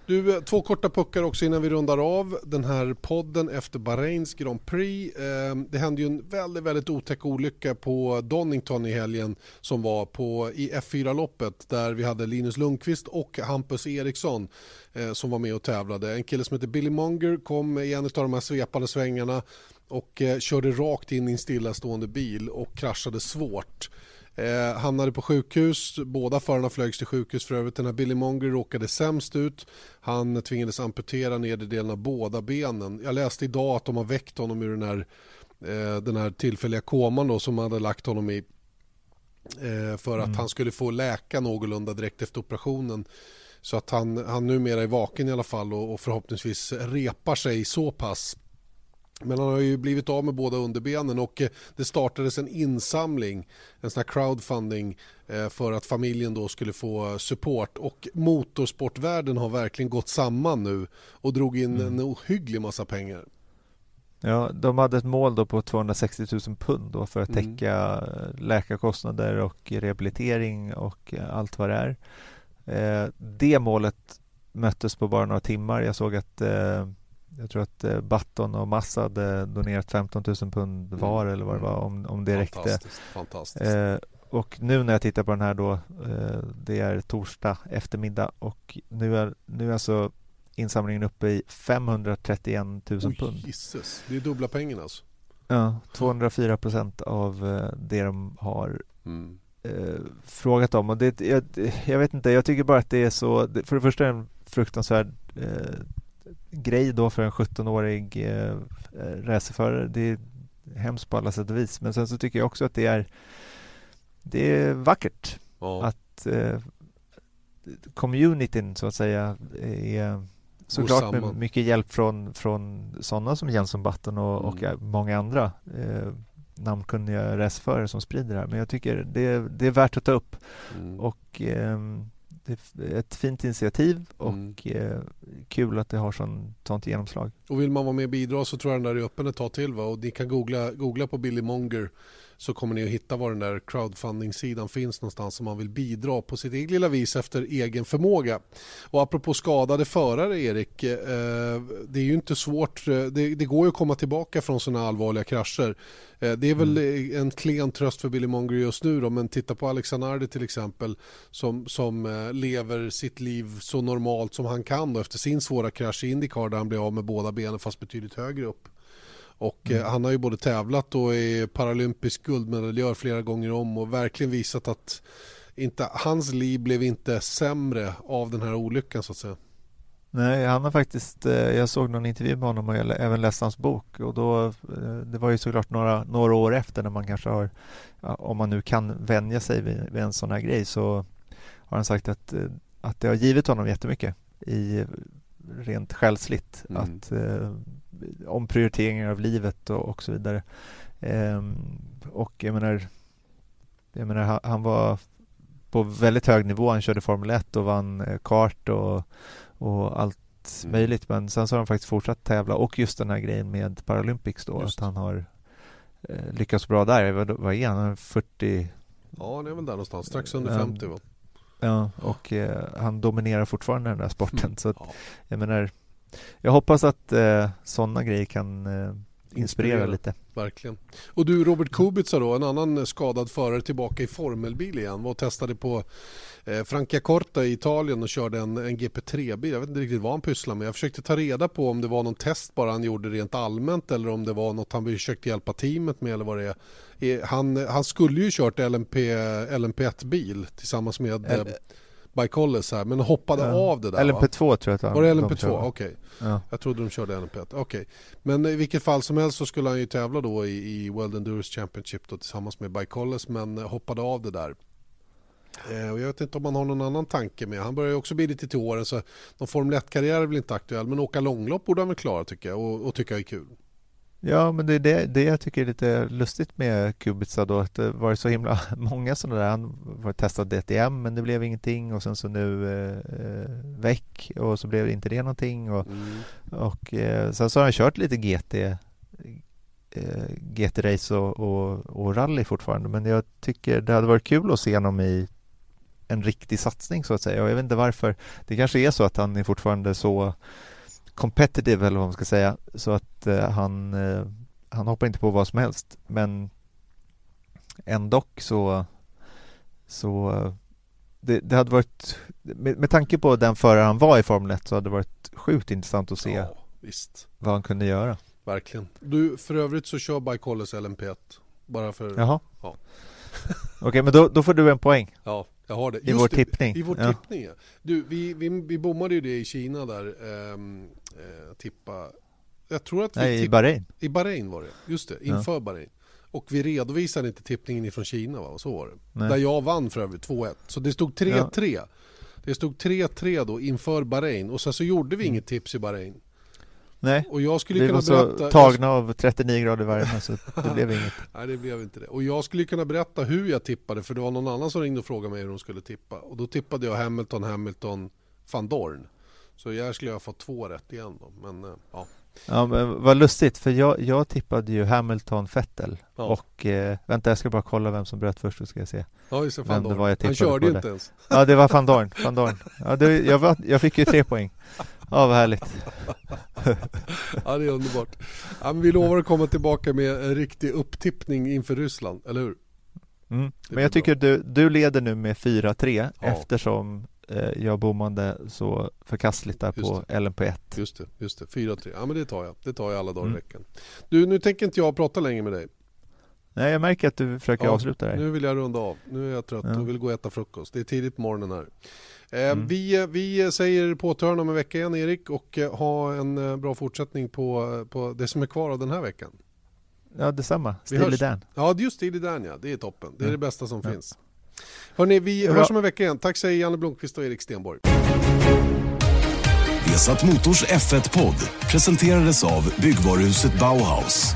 Du, eh, två korta puckar också innan vi rundar av den här podden efter Bahrains Grand Prix. Ehm, det hände ju en väldigt, väldigt otäck olycka på Donington i helgen som var på i F4-loppet där vi hade Linus Lundqvist och Hampus Eriksson eh, som var med och tävlade. En kille som heter Billy Monger kom i en av de här svepande svängarna och eh, körde rakt in i en stillastående bil och kraschade svårt. Eh, hamnade på sjukhus, båda förarna flögs till sjukhus för övrigt. Den här Billy Monger råkade sämst ut. Han tvingades amputera nedre delen av båda benen. Jag läste idag att de har väckt honom ur den här, eh, den här tillfälliga koman då, som hade lagt honom i eh, för att han skulle få läka någorlunda direkt efter operationen. Så att han, han numera är vaken i alla fall och, och förhoppningsvis repar sig så pass men han har ju blivit av med båda underbenen och eh, det startades en insamling, en sån här crowdfunding eh, för att familjen då skulle få support och motorsportvärlden har verkligen gått samman nu och drog in en ohygglig massa pengar. Ja, de hade ett mål då på 260 000 pund då för att Mm. täcka eh, läkarkostnader och rehabilitering och eh, allt vad det är. Eh, det målet möttes på bara några timmar. Jag såg att eh, jag tror att eh, Button och Massa hade donerat 15 000 pund var eller vad det var om, om det räckte. Fantastiskt, fantastiskt. Eh, och nu när jag tittar på den här då, eh, det är torsdag eftermiddag och nu är, nu är alltså insamlingen uppe i 531 000 Oj, pund. gisses. Det är dubbla pengarna alltså. Ja, 204 procent av eh, det de har Mm. eh, frågat om. Och det, jag, jag vet inte, jag tycker bara att det är så, för det första är det en fruktansvärd eh, grej då för en 17-årig eh, eh, racerförare. Det är hemskt på alla sätt och vis. Men sen så tycker jag också att det är det är vackert Ja. att eh, communityn så att säga är såklart med mycket hjälp från, från sådana som Jenson Button och, och Mm. många andra eh, namnkunniga racerförare som sprider det här. Men jag tycker det, är- det är värt att ta upp Mm. och ehm, det är ett fint initiativ och Mm. eh, kul att det har sån, sånt genomslag. Och vill man vara med och bidra så tror jag den där är öppen ett tag till. Va? Och ni kan googla, googla på Billy Monger så kommer ni att hitta var den där crowdfunding-sidan finns någonstans om man vill bidra på sitt eget lilla vis efter egen förmåga. Och apropå skadade förare Erik, eh, det är ju inte svårt, eh, det, det går ju att komma tillbaka från sådana allvarliga krascher. Eh, det är väl eh, en klen tröst för Billy Monger just nu då, men titta på Alex Zanardi till exempel som, som lever sitt liv så normalt som han kan då, efter sin svåra krasch i Indycar där han blev av med båda benen fast betydligt högre upp. Och eh, han har ju både tävlat och är paralympisk guldmedaljör flera gånger om och verkligen visat att inte, hans liv blev inte sämre av den här olyckan så att säga. Nej, han har faktiskt, eh, jag såg någon intervju med honom och jag även läst hans bok och då, eh, det var ju såklart några, några år efter när man kanske har, om man nu kan vänja sig vid, vid en sån här grej så har han sagt att, att det har givit honom jättemycket i rent själsligt Mm. att eh, omprioriteringar av livet och, och så vidare. Ehm, och jag menar, jag menar han, han var på väldigt hög nivå. Han körde Formel 1 och vann eh, kart och, och allt Mm. möjligt. Men sen så har han faktiskt fortsatt tävla och just den här grejen med Paralympics då. Just Att han har eh, lyckats bra där. Vad, vad är han? Han är 40 Ja, han är väl där någonstans, strax under Ja. 50 va? Ja, och eh, han dominerar fortfarande den där sporten. Mm. Så att, Ja. jag menar, jag hoppas att eh, sådana grejer kan eh, inspirera, lite. Verkligen. Och du Robert Kubica då, en annan skadad förare tillbaka i formelbil igen. Var och testade på eh, Francacorta i Italien och körde en, en GP3-bil. Jag vet inte riktigt vad han pysslade med. Jag försökte ta reda på om det var någon test bara han gjorde rent allmänt eller om det var något han försökte hjälpa teamet med eller vad det är. Eh, Han, han skulle ju kört LMP, LMP1-bil tillsammans med L- Bike här men hoppade Ja. av det där va? LMP2 tror jag att han, Var det de LMP2? kör. Okej. Ja. Jag trodde de körde LMP1. Okej. Men i vilket fall som helst så skulle han ju tävla då i, i World Endurance Championship då, tillsammans med Bike Colles men eh, hoppade av det där. Eh, och jag vet inte om han har någon annan tanke med. Han börjar ju också bli lite till åren så någon Formel 1-karriär är väl inte aktuell men åka långlopp borde han väl klara tycker jag och, och tycka är kul. Ja, men det är det, det jag tycker är lite lustigt med Kubica då, att det var så himla många sådana där. Han var testad DTM, men det blev ingenting och sen så nu eh, väck och så blev det inte det någonting och, Mm. och eh, sen så har han kört lite GT eh, GT-race och, och, och rally fortfarande, men jag tycker det hade varit kul att se honom i en riktig satsning så att säga och jag vet inte varför. Det kanske är så att han är fortfarande så competitive eller vad man ska säga så att eh, han, eh, han hoppar inte på vad som helst men ändå så så eh, det, det hade varit med, med tanke på den förare han var i Formel 1 så hade det varit sjukt intressant att se Ja, visst. vad han kunde göra. Verkligen. Du, för övrigt så kör Bike Colles LMP1. Bara för... Jaha. Ja. Okej, men då, då får du en poäng Ja, jag har det. i vår det. tippning. I vår ja. tippning ja. Du, vi, vi, vi bommade ju det i Kina där. eh, tippa... Jag tror att vi Nej, i tipp- Bahrain. I Bahrain var det, just det. Inför Bahrain. Och vi redovisade inte tippningen ifrån Kina va? Så var det. Nej. Där jag vann för övrigt, 2-1. Så det stod 3-3. Det stod 3-3 då inför Bahrain och sen så gjorde vi inget tips i Bahrain. Nej, Och jag skulle vi kunna var så berätta... tagna av 39 grader värme så det blev inget. Nej det blev inte det. Och jag skulle kunna berätta hur jag tippade för det var någon annan som ringde och frågade mig hur de skulle tippa. Och då tippade jag Hamilton, Hamilton, van Dorn. Så jag skulle jag ha fått två rätt igen då. Men eh, ja. Ja, men vad lustigt, för jag, jag tippade ju Hamilton Vettel Ja. och eh, vänta jag ska bara kolla vem som bröt först så ska jag se. Ja, just det. Vem det var jag Han körde ju inte ens. Ja, det var van Dorn. Van Dorn. Ja, det, jag, var, jag fick ju tre poäng. Ja, vad härligt. Ja, det är underbart. Ja, vi lovar att komma tillbaka med en riktig upptippning inför Ryssland, eller hur? Mm. Det Men jag tycker du, du leder nu med 4-3 Ja. eftersom eh, jag bommade så förkastligt där Just på LMP1. Just det, just det. 4-3. Ja men det tar jag. Det tar jag alla dagar Mm. i veckan. Du, nu tänker inte jag prata längre med dig. Nej, jag märker att du försöker Ja, avsluta det. Nu vill jag runda av. Nu är jag trött Ja. och vill gå och äta frukost. Det är tidigt på morgonen här. Eh, Mm. vi, vi säger på återhörande om en vecka igen Erik och eh, ha en eh, bra fortsättning på, på det som är kvar av den här veckan. Ja, detsamma. Steely. Dan. Ja, just det, Dan ja. Det är toppen. Det är Ja. det bästa som Ja. finns. Hörni, vi Bra. hörs om en vecka igen. Tack säger Janne Blomqvist och Erik Stenborg. Vesat Motors F1-podd presenterades av byggvaruhuset Bauhaus.